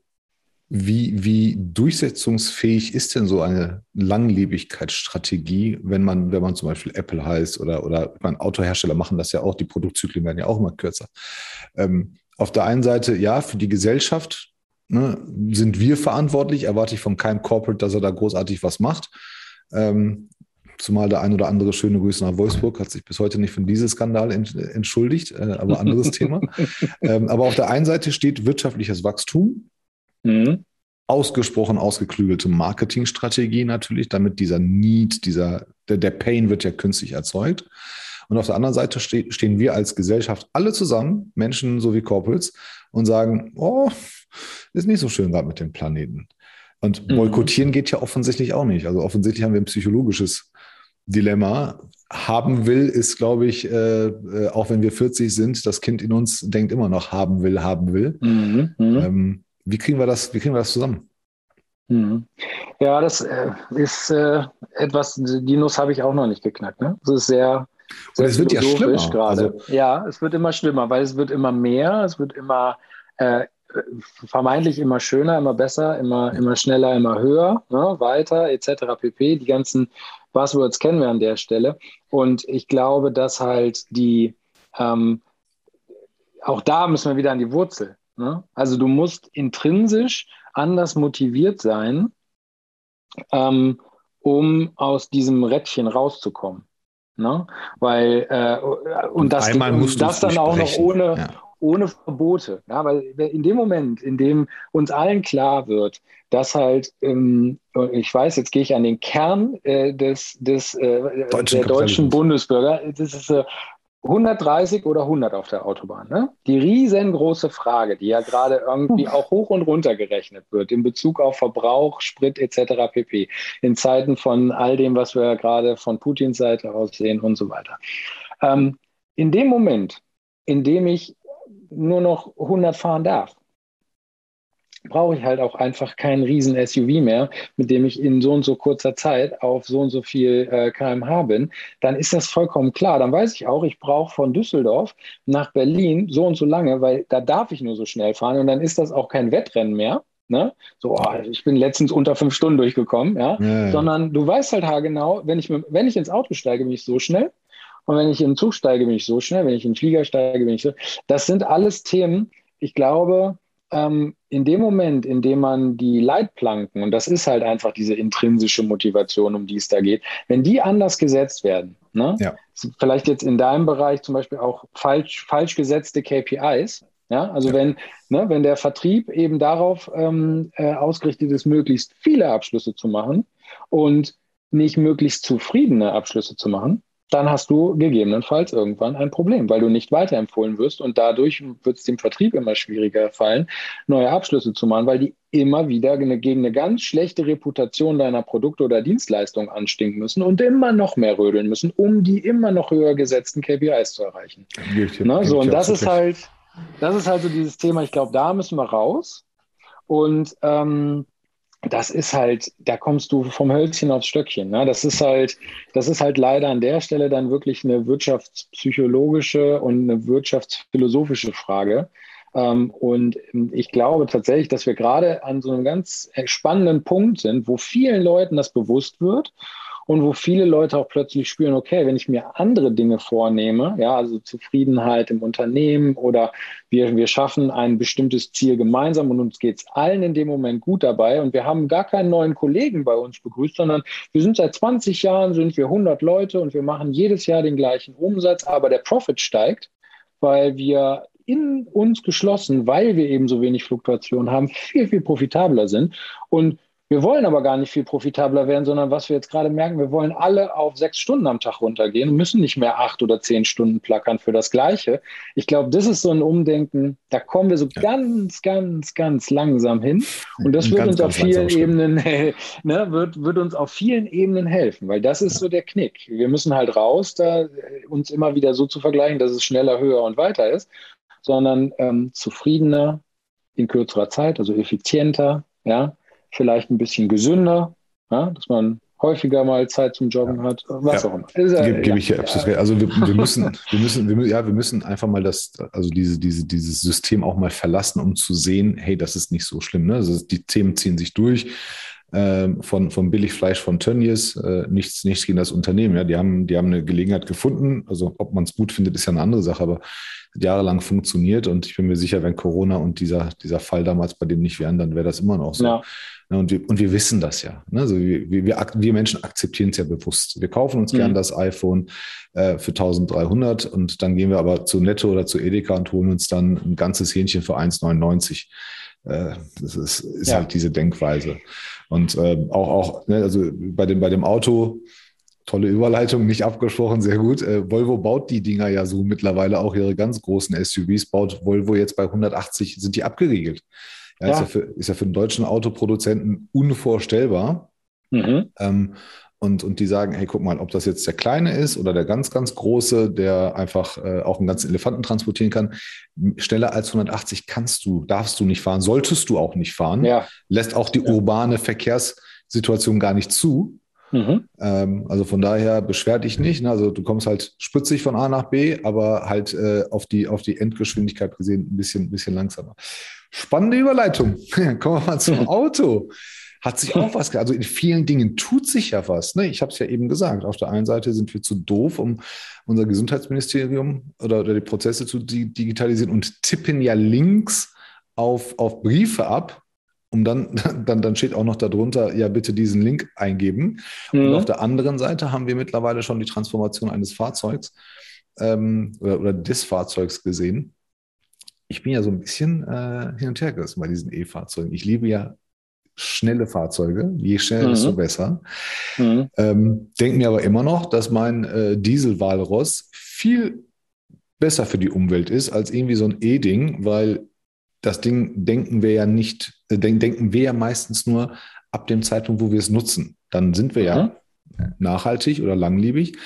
wie, wie durchsetzungsfähig ist denn so eine Langlebigkeitsstrategie, wenn man, wenn man zum Beispiel Apple heißt oder, oder meine, Autohersteller machen das ja auch, die Produktzyklen werden ja auch immer kürzer. Ähm, auf der einen Seite, ja, für die Gesellschaft ne, sind wir verantwortlich, erwarte ich von keinem Corporate, dass er da großartig was macht. Ähm, zumal der ein oder andere schöne Grüße nach Wolfsburg hat sich bis heute nicht von diesem Skandal entschuldigt, äh, aber anderes Thema. Ähm, aber auf der einen Seite steht wirtschaftliches Wachstum Mhm. Ausgesprochen ausgeklügelte Marketingstrategie natürlich, damit dieser Need, dieser, der, der Pain wird ja künstlich erzeugt. Und auf der anderen Seite ste stehen wir als Gesellschaft alle zusammen, Menschen sowie Corporates, und sagen, oh, ist nicht so schön gerade mit dem Planeten. Und mhm. boykottieren geht ja offensichtlich auch nicht. Also offensichtlich haben wir ein psychologisches Dilemma. Haben will ist, glaube ich, äh, äh auch wenn wir 40 sind, das Kind in uns denkt immer noch haben will, haben will. Mhm. mhm. Ähm, wie kriegen wir das, wie kriegen wir das zusammen? Mhm. Ja, das äh, ist äh, etwas, die Nuss habe ich auch noch nicht geknackt. Ne? Das ist sehr, sehr es wird ja schlimmer gerade. Also, ja, es wird immer schlimmer, weil es wird immer mehr, es wird immer äh, vermeintlich immer schöner, immer besser, immer, immer schneller, immer höher, ne? weiter, etc. pp. Die ganzen Buzzwords kennen wir an der Stelle. Und ich glaube, dass halt die, ähm, auch da müssen wir wieder an die Wurzel. Ne? Also du musst intrinsisch anders motiviert sein, ähm, um aus diesem Rädchen rauszukommen. Ne? Weil äh, und das, und das dann auch noch ohne, ja. ohne Verbote. Ja? Weil in dem Moment, in dem uns allen klar wird, dass halt, ähm, ich weiß, jetzt gehe ich an den Kern äh, des, des äh, der deutschen Bundesbürger, das ist äh, 130 oder 100 auf der Autobahn. Ne? Die riesengroße Frage, die ja gerade irgendwie auch hoch und runter gerechnet wird in Bezug auf Verbrauch, Sprit etc. pp. In Zeiten von all dem, was wir gerade von Putins Seite aus sehen und so weiter. Ähm, in dem Moment, in dem ich nur noch 100 fahren darf, brauche ich halt auch einfach keinen riesen SUV mehr, mit dem ich in so und so kurzer Zeit auf so und so viel äh, kmh bin, dann ist das vollkommen klar. Dann weiß ich auch, ich brauche von Düsseldorf nach Berlin so und so lange, weil da darf ich nur so schnell fahren und dann ist das auch kein Wettrennen mehr. Ne? So, oh, ich bin letztens unter fünf Stunden durchgekommen, ja? ja, ja. sondern du weißt halt haargenau, wenn ich, wenn ich ins Auto steige, bin ich so schnell und wenn ich in den Zug steige, bin ich so schnell, wenn ich in den Flieger steige, bin ich so. Das sind alles Themen, ich glaube, ähm, in dem Moment, in dem man die Leitplanken, und das ist halt einfach diese intrinsische Motivation, um die es da geht, wenn die anders gesetzt werden, ne? ja. vielleicht jetzt in deinem Bereich zum Beispiel auch falsch, falsch gesetzte KPIs, ja, also ja. wenn, ne, wenn der Vertrieb eben darauf ähm, äh, ausgerichtet ist, möglichst viele Abschlüsse zu machen und nicht möglichst zufriedene Abschlüsse zu machen, dann hast du gegebenenfalls irgendwann ein Problem, weil du nicht weiterempfohlen wirst und dadurch wird es dem Vertrieb immer schwieriger fallen, neue Abschlüsse zu machen, weil die immer wieder gegen eine ganz schlechte Reputation deiner Produkte oder Dienstleistung anstinken müssen und immer noch mehr rödeln müssen, um die immer noch höher gesetzten KPIs zu erreichen. Ne? So, und das ist halt, das ist halt so dieses Thema, ich glaube, da müssen wir raus. Und ähm, das ist halt, da kommst du vom Hölzchen aufs Stöckchen. Ne? Das ist halt, das ist halt leider an der Stelle dann wirklich eine wirtschaftspsychologische und eine wirtschaftsphilosophische Frage. Ähm, und ich glaube tatsächlich, dass wir gerade an so einem ganz spannenden Punkt sind, wo vielen Leuten das bewusst wird und wo viele Leute auch plötzlich spüren, okay, wenn ich mir andere Dinge vornehme, ja, also Zufriedenheit im Unternehmen oder wir, wir schaffen ein bestimmtes Ziel gemeinsam und uns geht es allen in dem Moment gut dabei und wir haben gar keinen neuen Kollegen bei uns begrüßt, sondern wir sind seit 20 Jahren, sind wir 100 Leute und wir machen jedes Jahr den gleichen Umsatz, aber der Profit steigt, weil wir in uns geschlossen, weil wir eben so wenig Fluktuation haben, viel, viel profitabler sind. Und Wir wollen aber gar nicht viel profitabler werden, sondern was wir jetzt gerade merken, wir wollen alle auf sechs Stunden am Tag runtergehen und müssen nicht mehr acht oder zehn Stunden plackern für das Gleiche. Ich glaube, das ist so ein Umdenken, da kommen wir so ja. ganz, ganz, ganz langsam hin. Und das wird ganz, uns auf vielen Ebenen, ne, wird, wird uns auf vielen Ebenen helfen, weil das ist ja. so der Knick. Wir müssen halt raus, da uns immer wieder so zu vergleichen, dass es schneller, höher und weiter ist, sondern ähm, zufriedener in kürzerer Zeit, also effizienter, ja, vielleicht ein bisschen gesünder, ja, dass man häufiger mal Zeit zum Joggen hat, was ja. auch immer. Gebe geb ich ja, ja. Also wir, wir, müssen, wir müssen, wir, ja, wir müssen einfach mal das, also diese, diese, dieses System auch mal verlassen, um zu sehen, hey, das ist nicht so schlimm. Ne? Also die Themen ziehen sich durch. Ähm, von, von Billigfleisch von Tönnies, äh, nichts, nichts gegen das Unternehmen. Ja, die haben, die haben eine Gelegenheit gefunden. Also ob man es gut findet, ist ja eine andere Sache, aber jahrelang funktioniert und ich bin mir sicher, wenn Corona und dieser, dieser Fall damals bei dem nicht wären, dann wäre das immer noch so. Ja. Und, wir, und wir wissen das ja. Ne? Also wir, wir, wir Menschen akzeptieren es ja bewusst. Wir kaufen uns mhm. gern das iPhone äh, für 1300 und dann gehen wir aber zu Netto oder zu Edeka und holen uns dann ein ganzes Hähnchen für 1,99. Äh, das ist, ist ja. halt diese Denkweise. Und äh, auch, auch ne, also bei dem, bei dem Auto, tolle Überleitung, nicht abgesprochen, sehr gut. Äh, Volvo baut die Dinger ja so mittlerweile auch ihre ganz großen SUVs, baut Volvo jetzt bei 180, sind die abgeriegelt. Ja, ja. Ist, ja für, ist ja für einen deutschen Autoproduzenten unvorstellbar. Mhm. Ähm, und, und die sagen, hey, guck mal, ob das jetzt der Kleine ist oder der ganz, ganz Große, der einfach äh, auch einen ganzen Elefanten transportieren kann, schneller als 180 kannst du, darfst du nicht fahren, solltest du auch nicht fahren. Ja. Lässt auch die urbane Verkehrssituation gar nicht zu. Mhm. Ähm, also von daher beschwer dich nicht. Ne? Also du kommst halt spritzig von A nach B, aber halt äh, auf, die, auf die Endgeschwindigkeit gesehen ein bisschen, ein bisschen langsamer. Spannende Überleitung. Kommen wir mal zum Auto hat sich auch was, also in vielen Dingen tut sich ja was. Ne? Ich habe es ja eben gesagt. Auf der einen Seite sind wir zu doof, um unser Gesundheitsministerium oder, oder die Prozesse zu digitalisieren und tippen ja Links auf, auf Briefe ab, um dann, dann, dann steht auch noch darunter, ja, bitte diesen Link eingeben. Mhm. Und auf der anderen Seite haben wir mittlerweile schon die Transformation eines Fahrzeugs ähm, oder, oder des Fahrzeugs gesehen. Ich bin ja so ein bisschen äh, hin und her gerissen bei diesen E-Fahrzeugen. Ich liebe ja schnelle Fahrzeuge. Je schneller, mhm. desto besser. Mhm. Ähm, denke mir aber immer noch, dass mein äh, Diesel-Walross viel besser für die Umwelt ist als irgendwie so ein E-Ding, weil das Ding denken wir ja nicht, äh, denken wir ja meistens nur ab dem Zeitpunkt, wo wir es nutzen. Dann sind wir mhm. ja nachhaltig oder langlebig.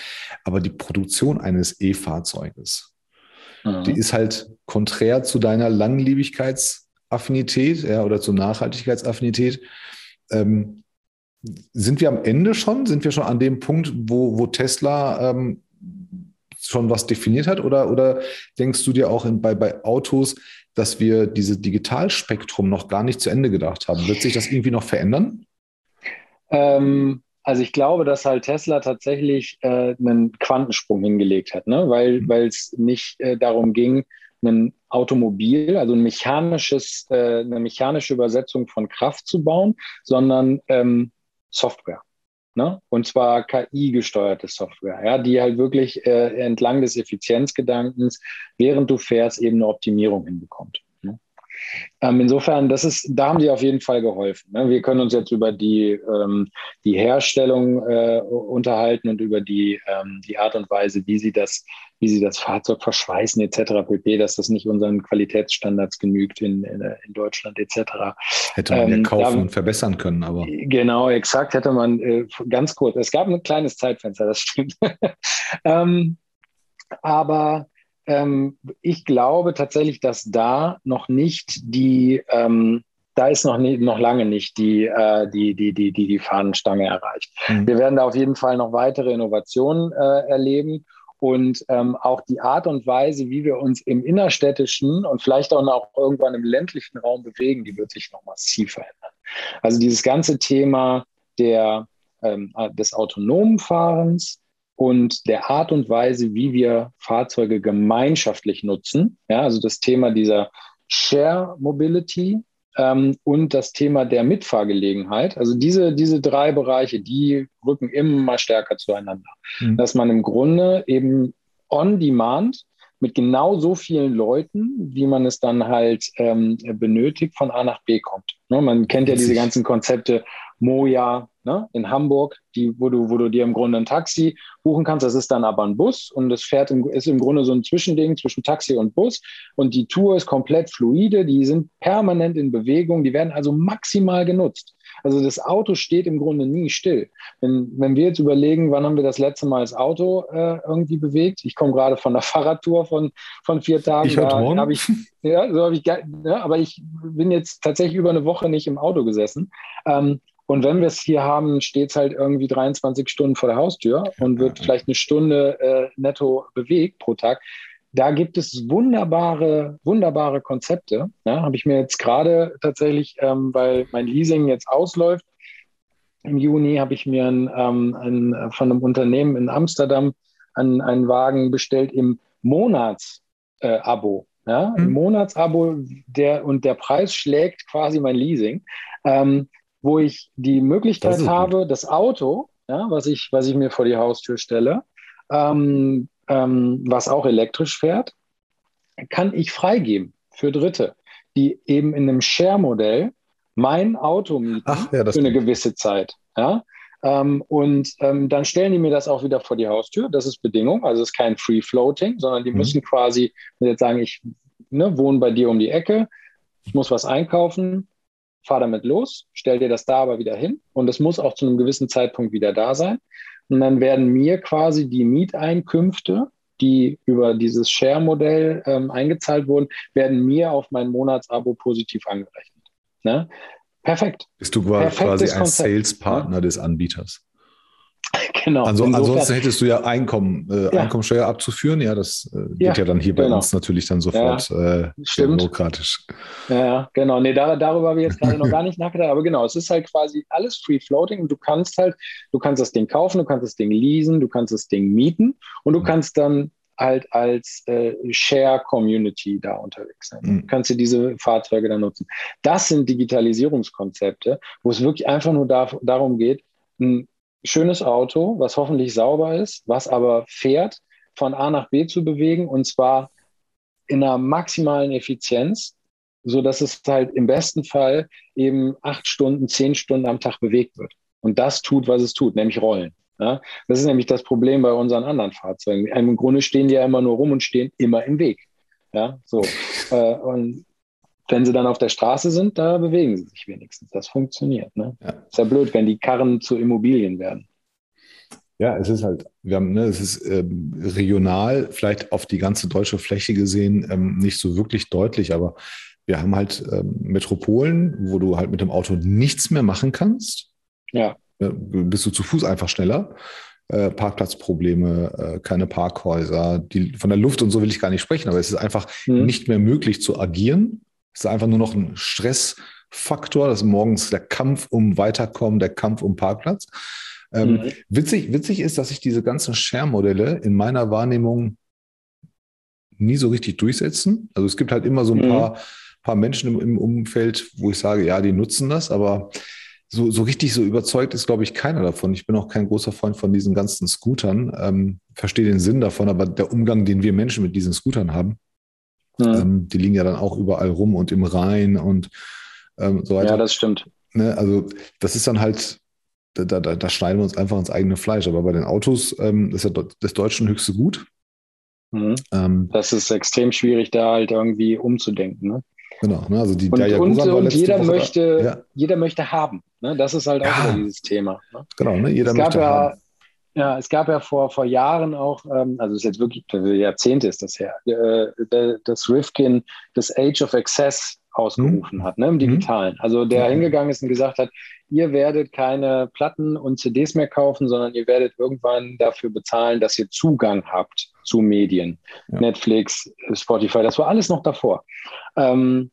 Aber die Produktion eines E-Fahrzeuges, mhm. die ist halt konträr zu deiner Langlebigkeits- Affinität ja, oder zur Nachhaltigkeitsaffinität. Ähm, sind wir am Ende schon? Sind wir schon an dem Punkt, wo, wo Tesla ähm, schon was definiert hat? Oder, oder denkst du dir auch in, bei, bei Autos, dass wir dieses Digitalspektrum noch gar nicht zu Ende gedacht haben? Wird sich das irgendwie noch verändern? Ähm, also ich glaube, dass halt Tesla tatsächlich äh, einen Quantensprung hingelegt hat, ne? weil mhm. es nicht äh, darum ging, ein Automobil, also ein mechanisches, äh, eine mechanische Übersetzung von Kraft zu bauen, sondern ähm, Software. Ne? Und zwar KI-gesteuerte Software, ja, die halt wirklich äh, entlang des Effizienzgedankens, während du fährst, eben eine Optimierung hinbekommt. Ähm, insofern, das ist, da haben sie auf jeden Fall geholfen. Ne? Wir können uns jetzt über die, ähm, die Herstellung äh, unterhalten und über die, ähm, die Art und Weise, wie sie das, wie sie das Fahrzeug verschweißen etc. pp, dass das nicht unseren Qualitätsstandards genügt in, in, in Deutschland etc. Hätte man ja ähm, kaufen und verbessern können, aber. Genau, exakt, hätte man äh, ganz kurz. Es gab ein kleines Zeitfenster, das stimmt. ähm, aber ähm, ich glaube tatsächlich, dass da noch nicht die, ähm, da ist noch, nie, noch lange nicht die, äh, die, die, die, die, die Fahnenstange erreicht. Mhm. Wir werden da auf jeden Fall noch weitere Innovationen äh, erleben. Und ähm, auch die Art und Weise, wie wir uns im innerstädtischen und vielleicht auch noch irgendwann im ländlichen Raum bewegen, die wird sich noch massiv verändern. Also dieses ganze Thema der, ähm, des autonomen Fahrens, und der Art und Weise, wie wir Fahrzeuge gemeinschaftlich nutzen. Ja, also das Thema dieser Share Mobility ähm, und das Thema der Mitfahrgelegenheit. Also diese, diese drei Bereiche, die rücken immer stärker zueinander. Mhm. Dass man im Grunde eben on demand mit genau so vielen Leuten, wie man es dann halt ähm, benötigt, von A nach B kommt. Ne? Man kennt ja diese ganzen Konzepte Moja ne? in Hamburg, die, wo, du, wo du dir im Grunde ein Taxi buchen kannst. Das ist dann aber ein Bus und es fährt im, ist im Grunde so ein Zwischending zwischen Taxi und Bus. Und die Tour ist komplett fluide, die sind permanent in Bewegung, die werden also maximal genutzt. Also das Auto steht im Grunde nie still. Wenn, wenn wir jetzt überlegen, wann haben wir das letzte Mal das Auto äh, irgendwie bewegt? Ich komme gerade von der Fahrradtour von, von vier Tagen. Ich heute morgen. Ich, ja, so habe ich, ja, aber ich bin jetzt tatsächlich über eine Woche nicht im Auto gesessen. Ähm, und wenn wir es hier haben, steht es halt irgendwie 23 Stunden vor der Haustür und wird vielleicht eine Stunde äh, netto bewegt pro Tag da gibt es wunderbare, wunderbare Konzepte. Ja, Habe ich mir jetzt gerade tatsächlich, ähm, weil mein Leasing jetzt ausläuft, im Juni habe ich mir ein, ähm, ein, von einem Unternehmen in Amsterdam einen, einen Wagen bestellt im Monatsabo. Äh, ja, mhm. Im Monatsabo der, und der Preis schlägt quasi mein Leasing, ähm, wo ich die Möglichkeit das habe, das Auto, ja, was, ich, was ich mir vor die Haustür stelle, ähm, ähm, was auch elektrisch fährt, kann ich freigeben für Dritte, die eben in einem Share-Modell mein Auto mieten Ach, ja, für eine gewisse Zeit. Ja? Ähm, und ähm, dann stellen die mir das auch wieder vor die Haustür. Das ist Bedingung. Also es ist kein Free Floating, sondern die mhm. müssen quasi jetzt sagen, ich ne, wohne bei dir um die Ecke, ich muss was einkaufen, fahr damit los, stell dir das da aber wieder hin und es muss auch zu einem gewissen Zeitpunkt wieder da sein. Und dann werden mir quasi die Mieteinkünfte, die über dieses Share-Modell ähm, eingezahlt wurden, werden mir auf mein Monatsabo positiv angerechnet. Ne? Perfekt. Bist du quasi ein Sales-Partner ja? des Anbieters? Genau. Also, ansonsten hättest du ja Einkommen, äh, ja. Einkommensteuer abzuführen. Ja, das äh, geht ja, ja, dann hier bei genau. uns natürlich dann sofort ja, äh, bürokratisch. Ja, genau. Nee, da, darüber habe ich jetzt gerade noch gar nicht nachgedacht. Aber genau, es ist halt quasi alles free floating und du kannst halt, du kannst das Ding kaufen, du kannst das Ding leasen, du kannst das Ding mieten und du mhm. kannst dann halt als äh, Share-Community da unterwegs sein. Mhm. Kannst du diese Fahrzeuge dann nutzen. Das sind Digitalisierungskonzepte, wo es wirklich einfach nur da, darum geht, ein schönes Auto, was hoffentlich sauber ist, was aber fährt, von A nach B zu bewegen und zwar in einer maximalen Effizienz, so dass es halt im besten Fall eben acht Stunden, zehn Stunden am Tag bewegt wird. Und das tut, was es tut, nämlich rollen. Ja? Das ist nämlich das Problem bei unseren anderen Fahrzeugen. Im Grunde stehen die ja immer nur rum und stehen immer im Weg. Ja, so. Äh, und wenn sie dann auf der Straße sind, da bewegen sie sich wenigstens. Das funktioniert. Ne? Ja. Ist ja blöd, wenn die Karren zu Immobilien werden. Ja, es ist halt, wir haben, ne, es ist ähm, regional, vielleicht auf die ganze deutsche Fläche gesehen, ähm, nicht so wirklich deutlich, aber wir haben halt ähm, Metropolen, wo du halt mit dem Auto nichts mehr machen kannst. Ja. ja bist du zu Fuß einfach schneller. Äh, Parkplatzprobleme, äh, keine Parkhäuser, die, von der Luft und so will ich gar nicht sprechen, aber es ist einfach mhm. nicht mehr möglich zu agieren es ist einfach nur noch ein Stressfaktor. Das ist morgens der Kampf um Weiterkommen, der Kampf um Parkplatz. Ähm, mhm. witzig, witzig ist, dass sich diese ganzen Share-Modelle in meiner Wahrnehmung nie so richtig durchsetzen. Also es gibt halt immer so ein mhm. paar, paar Menschen im, im, Umfeld, wo ich sage, ja, die nutzen das, aber so, so richtig so überzeugt ist, glaube ich, keiner davon. Ich bin auch kein großer Freund von diesen ganzen Scootern. Ähm, verstehe den Sinn davon, aber der Umgang, den wir Menschen mit diesen Scootern haben, ja. Ähm, die liegen ja dann auch überall rum und im Rhein und ähm, so weiter. Ja, das stimmt. Ne? Also das ist dann halt, da, da, da, schneiden wir uns einfach ins eigene Fleisch. Aber bei den Autos ähm, ist ja das Deutschen höchste Gut. Mhm. Ähm, das ist extrem schwierig, da halt irgendwie umzudenken. Ne? Genau, ne? also die und, und, und jeder Woche möchte, ja. jeder möchte haben. Ne? Das ist halt auch ja. dieses Thema. Ne? Genau, ne? jeder es möchte ja, haben. Ja, es gab ja vor, vor Jahren auch, ähm, also es ist jetzt wirklich, Jahrzehnte ist das her, äh, dass Rifkin das Age of Access ausgerufen mhm. hat, ne, im Digitalen. Also der mhm. hingegangen ist und gesagt hat, ihr werdet keine Platten und CDs mehr kaufen, sondern ihr werdet irgendwann dafür bezahlen, dass ihr Zugang habt zu Medien. Ja. Netflix, Spotify, das war alles noch davor. Ähm,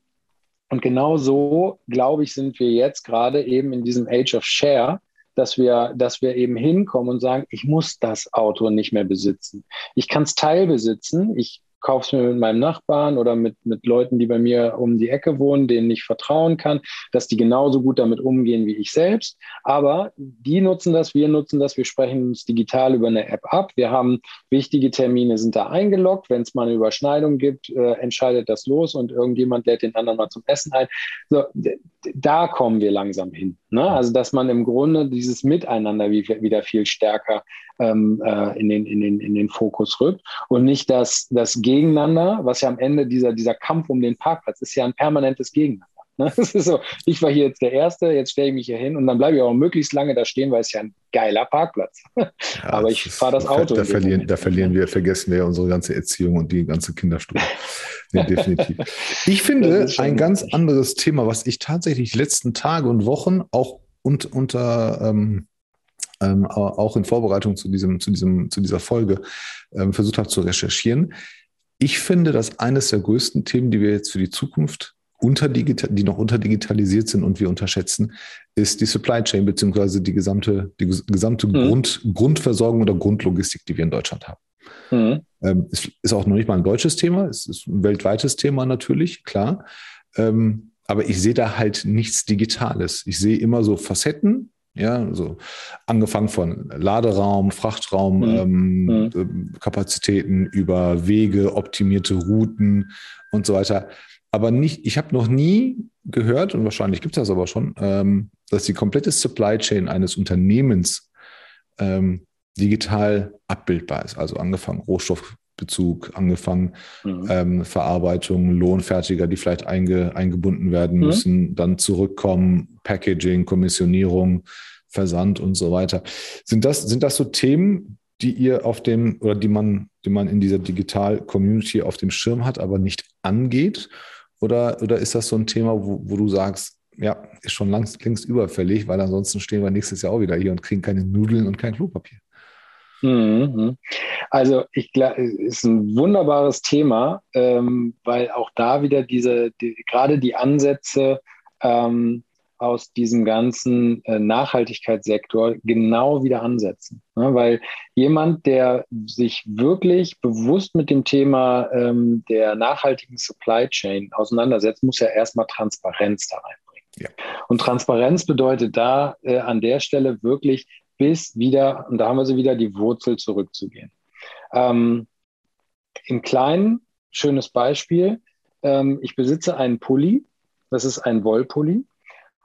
und genau so, glaube ich, sind wir jetzt gerade eben in diesem Age of Share, dass wir, dass wir eben hinkommen und sagen, ich muss das Auto nicht mehr besitzen. Ich kann es teilbesitzen. Ich kaufe es mir mit meinem Nachbarn oder mit, mit Leuten, die bei mir um die Ecke wohnen, denen ich vertrauen kann, dass die genauso gut damit umgehen wie ich selbst. Aber die nutzen das, wir nutzen das, wir sprechen uns digital über eine App ab. Wir haben wichtige Termine, sind da eingeloggt. Wenn es mal eine Überschneidung gibt, äh, entscheidet das los und irgendjemand lädt den anderen mal zum Essen ein. So, da kommen wir langsam hin. Ne? Also, dass man im Grunde dieses Miteinander wieder viel stärker ähm, äh, in, den, in, den, in den Fokus rückt und nicht das, das Gegeneinander, was ja am Ende dieser, dieser Kampf um den Parkplatz ist ja ein permanentes Gegeneinander. Ne? Das ist so, ich war hier jetzt der Erste, jetzt stelle ich mich hier hin und dann bleibe ich auch möglichst lange da stehen, weil es ja ein geiler Parkplatz. Ja, Aber ich fahre das Auto. Da, da verlieren, da verlieren wir, vergessen wir unsere ganze Erziehung und die ganze Kinderstube. nee, definitiv. Ich finde ein ganz anderes Thema, was ich tatsächlich die letzten Tage und Wochen auch und, unter ähm, ähm, auch in Vorbereitung zu, diesem, zu, diesem, zu dieser Folge ähm, versucht habe zu recherchieren. Ich finde, dass eines der größten Themen, die wir jetzt für die Zukunft die noch unterdigitalisiert sind und wir unterschätzen, ist die Supply Chain beziehungsweise die gesamte, die gesamte mhm. Grund, Grundversorgung oder Grundlogistik, die wir in Deutschland haben. Mhm. Ähm, ist, ist auch noch nicht mal ein deutsches Thema, es ist ein weltweites Thema natürlich, klar. Ähm, aber ich sehe da halt nichts Digitales. Ich sehe immer so Facetten, ja, so angefangen von Laderaum, Frachtraum, mhm. Ähm, mhm. Äh, Kapazitäten über Wege, optimierte Routen und so weiter. Aber nicht, ich habe noch nie gehört, und wahrscheinlich gibt es das aber schon, ähm, dass die komplette Supply Chain eines Unternehmens ähm, digital abbildbar ist. Also angefangen Rohstoffbezug, angefangen mhm. ähm, Verarbeitung, Lohnfertiger, die vielleicht einge, eingebunden werden mhm. müssen, dann zurückkommen, Packaging, Kommissionierung, Versand und so weiter. Sind das, sind das so Themen, die ihr auf dem oder die man, die man in dieser Digital-Community auf dem Schirm hat, aber nicht angeht? Oder, oder ist das so ein Thema, wo, wo du sagst, ja, ist schon längst, längst überfällig, weil ansonsten stehen wir nächstes Jahr auch wieder hier und kriegen keine Nudeln und kein Klopapier? Mhm. Also ich glaube, es ist ein wunderbares Thema, ähm, weil auch da wieder diese, die, gerade die Ansätze ähm, aus diesem ganzen äh, Nachhaltigkeitssektor genau wieder ansetzen. Ne? Weil jemand, der sich wirklich bewusst mit dem Thema ähm, der nachhaltigen Supply Chain auseinandersetzt, muss ja erstmal Transparenz da reinbringen. Ja. Und Transparenz bedeutet da äh, an der Stelle wirklich bis wieder, und da haben wir sie wieder, die Wurzel zurückzugehen. Ähm, Im Kleinen, schönes Beispiel, ähm, ich besitze einen Pulli, das ist ein Wollpulli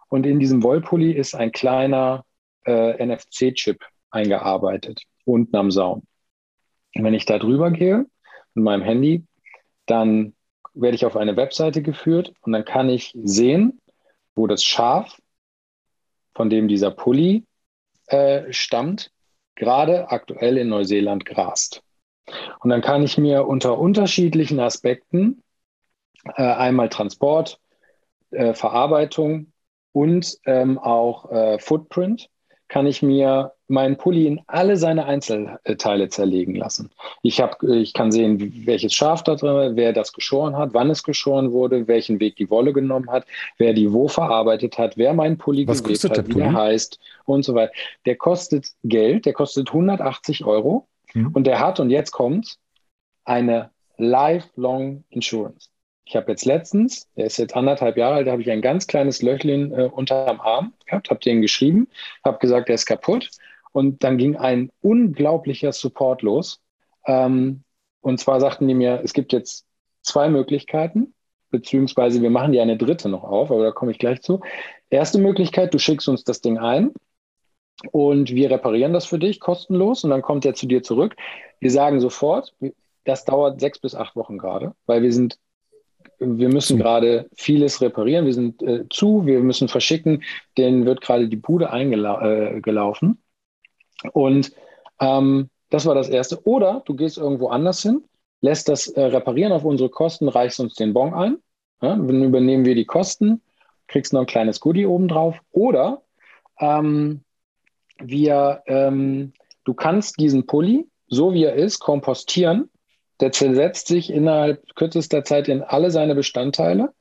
und in diesem Wollpulli ist ein kleiner äh, NFC-Chip eingearbeitet, unten am Saum. Und wenn ich da drüber gehe mit meinem Handy, dann werde ich auf eine Webseite geführt und dann kann ich sehen, wo das Schaf, von dem dieser Pulli äh, stammt, gerade aktuell in Neuseeland grast. Und dann kann ich mir unter unterschiedlichen Aspekten äh, einmal Transport, äh, Verarbeitung und ähm, auch äh, Footprint kann ich mir meinen Pulli in alle seine Einzelteile zerlegen lassen. Ich, hab, ich kann sehen, welches Schaf da drin, wer das geschoren hat, wann es geschoren wurde, welchen Weg die Wolle genommen hat, wer die wo verarbeitet hat, wer meinen Pulli Was gewebt hat, wie er heißt und so weiter. Der kostet Geld, der kostet 180 Euro mhm. und der hat, und jetzt kommt, eine Lifelong Insurance. Ich habe jetzt letztens, der ist jetzt anderthalb Jahre alt, da habe ich ein ganz kleines Löchlein äh, unterm Arm gehabt, habe den geschrieben, habe gesagt, der ist kaputt. Und dann ging ein unglaublicher Support los. Ähm, und zwar sagten die mir, es gibt jetzt zwei Möglichkeiten, beziehungsweise wir machen dir eine dritte noch auf, aber da komme ich gleich zu. Erste Möglichkeit, du schickst uns das Ding ein und wir reparieren das für dich kostenlos und dann kommt er zu dir zurück. Wir sagen sofort, das dauert sechs bis acht Wochen gerade, weil wir sind wir müssen gerade vieles reparieren, wir sind äh, zu, wir müssen verschicken, denen wird gerade die Bude eingelaufen. Äh, und ähm, das war das Erste. Oder du gehst irgendwo anders hin, lässt das äh, reparieren auf unsere Kosten, reichst uns den Bon ein, ja, dann übernehmen wir die Kosten, kriegst noch ein kleines Goodie obendrauf. Oder ähm, wir, ähm, du kannst diesen Pulli, so wie er ist, kompostieren der zersetzt sich innerhalb kürzester Zeit in alle seine Bestandteile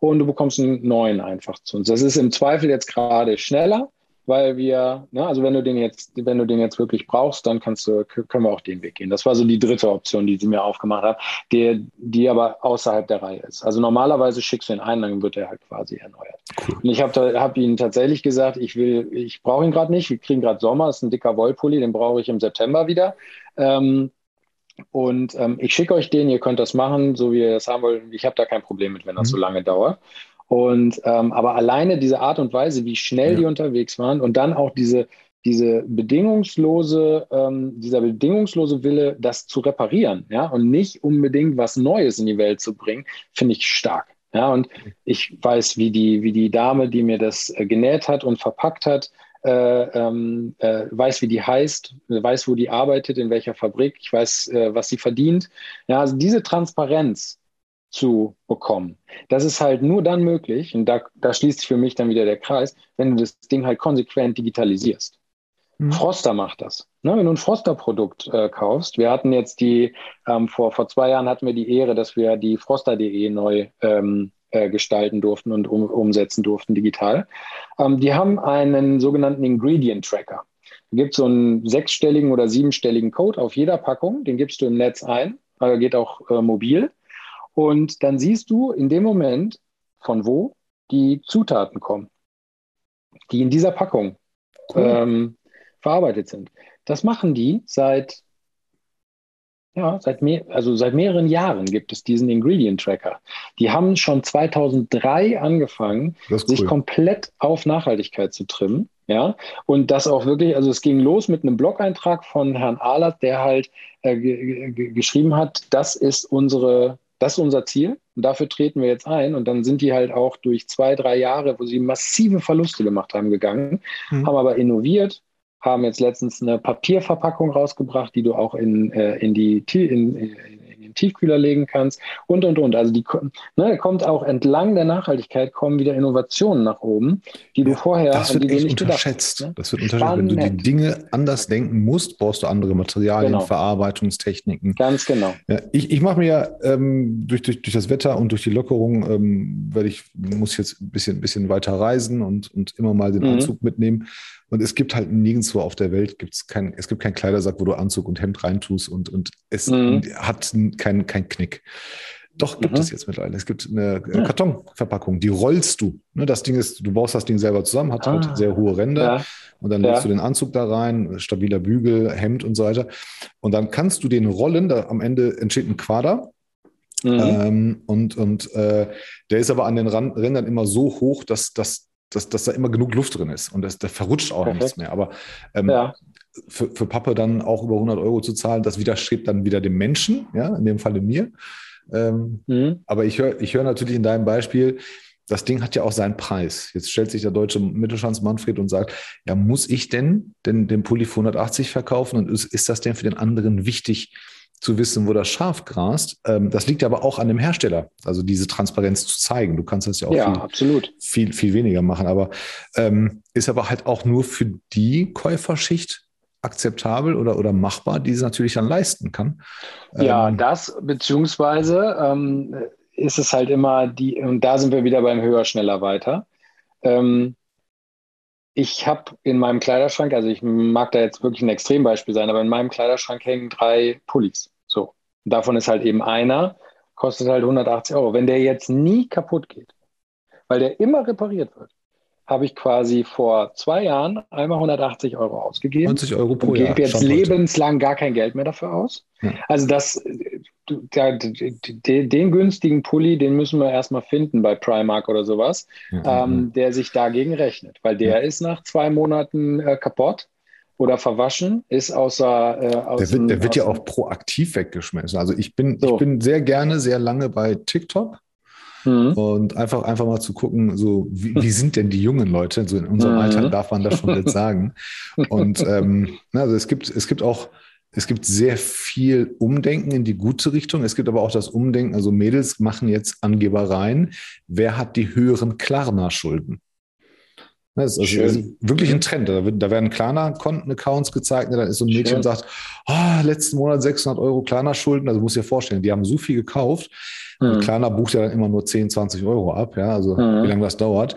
und du bekommst einen neuen einfach zu uns. Das ist im Zweifel jetzt gerade schneller, weil wir, ne, also wenn du den jetzt, wenn du den jetzt wirklich brauchst, dann kannst du, können wir auch den Weg gehen. Das war so die dritte Option, die sie mir aufgemacht hat, die, die aber außerhalb der Reihe ist. Also normalerweise schickst du ihn ein, dann wird er halt quasi erneuert. Cool. Und ich habe hab ihnen tatsächlich gesagt, ich will, ich brauche ihn gerade nicht, wir kriegen gerade Sommer, ist ein dicker Wollpulli, den brauche ich im September wieder. Ähm, und ähm, ich schicke euch den, ihr könnt das machen, so wie ihr das haben wollt. Ich habe da kein Problem mit, wenn das mhm. so lange dauert. Und ähm, aber alleine diese Art und Weise, wie schnell ja. die unterwegs waren und dann auch diese, diese bedingungslose, ähm, dieser bedingungslose Wille, das zu reparieren, ja, und nicht unbedingt was Neues in die Welt zu bringen, finde ich stark. Ja, und ich weiß, wie die, wie die Dame, die mir das äh, genäht hat und verpackt hat, äh, ähm, äh, weiß, wie die heißt, weiß, wo die arbeitet, in welcher Fabrik, ich weiß, äh, was sie verdient. Ja, also diese Transparenz, zu bekommen. Das ist halt nur dann möglich, und da, da schließt sich für mich dann wieder der Kreis, wenn du das Ding halt konsequent digitalisierst. Mhm. Froster macht das. Ne, wenn du ein Froster-Produkt äh, kaufst, wir hatten jetzt die, ähm, vor, vor zwei Jahren hatten wir die Ehre, dass wir die Froster.de neu ähm, äh, gestalten durften und um, umsetzen durften digital. Ähm, die haben einen sogenannten Ingredient Tracker. Da gibt es so einen sechsstelligen oder siebenstelligen Code auf jeder Packung, den gibst du im Netz ein, äh, geht auch äh, mobil. Und dann siehst du in dem Moment, von wo die Zutaten kommen, die in dieser Packung cool. ähm, verarbeitet sind. Das machen die seit, ja, seit, mehr, also seit mehreren Jahren gibt es diesen Ingredient Tracker. Die haben schon 2003 angefangen, cool. sich komplett auf Nachhaltigkeit zu trimmen. Ja, und das auch wirklich, also es ging los mit einem Blog-Eintrag von Herrn Ahlert, der halt äh, geschrieben hat, das ist unsere das ist unser Ziel und dafür treten wir jetzt ein. Und dann sind die halt auch durch zwei, drei Jahre, wo sie massive Verluste gemacht haben, gegangen, mhm. haben aber innoviert, haben jetzt letztens eine Papierverpackung rausgebracht, die du auch in, äh, in die in, in, den Tiefkühler legen kannst und, und, und. Also die ne, kommt auch entlang der Nachhaltigkeit, kommen wieder Innovationen nach oben, die du vorher das wird echt unterschätzt. Gedacht, ne? Das wird unterschätzt. Wenn du die Dinge anders denken musst, brauchst du andere Materialien, genau. Verarbeitungstechniken. Ganz genau. Ja, ich ich mache mir ähm, durch, durch, durch das Wetter und durch die Lockerung, ähm, weil ich muss jetzt ein bisschen, bisschen weiter reisen und, und immer mal den mhm. Anzug mitnehmen. Und es gibt halt nirgendwo auf der Welt gibt's kein, es gibt keinen Kleidersack, wo du Anzug und Hemd reintust und, und es mhm. hat keinen kein Knick. Doch, gibt mhm. es jetzt mittlerweile. Es gibt eine ja. Kartonverpackung, die rollst du. Ne, das Ding ist, du baust das Ding selber zusammen, hat halt ah. halt sehr hohe Ränder ja. und dann legst ja. du den Anzug da rein, stabiler Bügel, Hemd und so weiter. Und dann kannst du den rollen, da am Ende entsteht ein Quader. Mhm. Ähm, und und äh, der ist aber an den Rändern immer so hoch, dass, dass dass, dass da immer genug Luft drin ist und das, da verrutscht auch Perfekt. nichts mehr. Aber ähm, ja. für, für Pappe dann auch über 100 Euro zu zahlen, das widerstrebt dann wieder dem Menschen, ja, in dem Falle mir. Ähm, mhm. Aber ich höre ich hör natürlich in deinem Beispiel, das Ding hat ja auch seinen Preis. Jetzt stellt sich der deutsche Mittelstandsmanfred und sagt, ja, muss ich denn den, den Pulli für 180 verkaufen und ist, ist das denn für den anderen wichtig? Zu wissen, wo das Schaf grast. Ähm, das liegt aber auch an dem Hersteller, also diese Transparenz zu zeigen. Du kannst das ja auch ja, viel, viel, viel weniger machen, aber ähm, ist aber halt auch nur für die Käuferschicht akzeptabel oder, oder machbar, die es natürlich dann leisten kann. Ja, ähm, das beziehungsweise ähm, ist es halt immer die, und da sind wir wieder beim höher, schneller, weiter. Ähm, ich habe in meinem Kleiderschrank, also ich mag da jetzt wirklich ein Extrembeispiel sein, aber in meinem Kleiderschrank hängen drei Pullis. Davon ist halt eben einer, kostet halt 180 Euro. Wenn der jetzt nie kaputt geht, weil der immer repariert wird, habe ich quasi vor zwei Jahren einmal 180 Euro ausgegeben. 90 Euro pro Jahr. Und gebe jetzt lebenslang gar kein Geld mehr dafür aus. Ja. Also das, der, der, den günstigen Pulli, den müssen wir erstmal finden bei Primark oder sowas, ja, ähm, der sich dagegen rechnet, weil der ja. ist nach zwei Monaten äh, kaputt oder verwaschen, ist außer. Äh, aus der wird, der wird ja auch proaktiv weggeschmissen. Also ich bin, so. ich bin sehr gerne, sehr lange bei TikTok. Mhm. Und einfach, einfach mal zu gucken, so wie, wie, sind denn die jungen Leute? So in unserem mhm. Alter darf man das schon jetzt sagen. Und ähm, also es gibt, es gibt auch, es gibt sehr viel Umdenken in die gute Richtung. Es gibt aber auch das Umdenken, also Mädels machen jetzt Angebereien. Wer hat die höheren Klarna-Schulden? Das ist also wirklich ein Trend. Da, wird, da werden Klarna-Konten-Accounts gezeigt. Dann ist so ein Mädchen und sagt, oh, letzten Monat 600 Euro Klarna-Schulden. Also muss ich dir vorstellen, die haben so viel gekauft. Mhm. Klarna bucht ja dann immer nur 10, 20 Euro ab. Ja, also mhm. wie lange das dauert.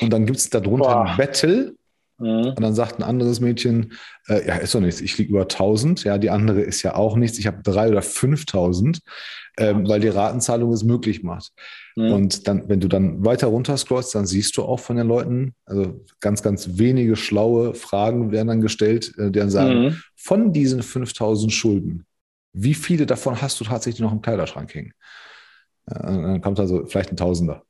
Und dann gibt es darunter Boah. ein Battle. Mhm. Und dann sagt ein anderes Mädchen, äh, ja, ist doch nichts, ich liege über 1000. Ja, die andere ist ja auch nichts, ich habe drei oder 5000, ähm, weil die Ratenzahlung es möglich macht. Mhm. Und dann, wenn du dann weiter runter scrollst, dann siehst du auch von den Leuten, also ganz, ganz wenige schlaue Fragen werden dann gestellt, äh, die dann sagen, mhm. von diesen 5000 Schulden, wie viele davon hast du tatsächlich noch im Kleiderschrank hängen? Ja, dann kommt also vielleicht ein Tausender.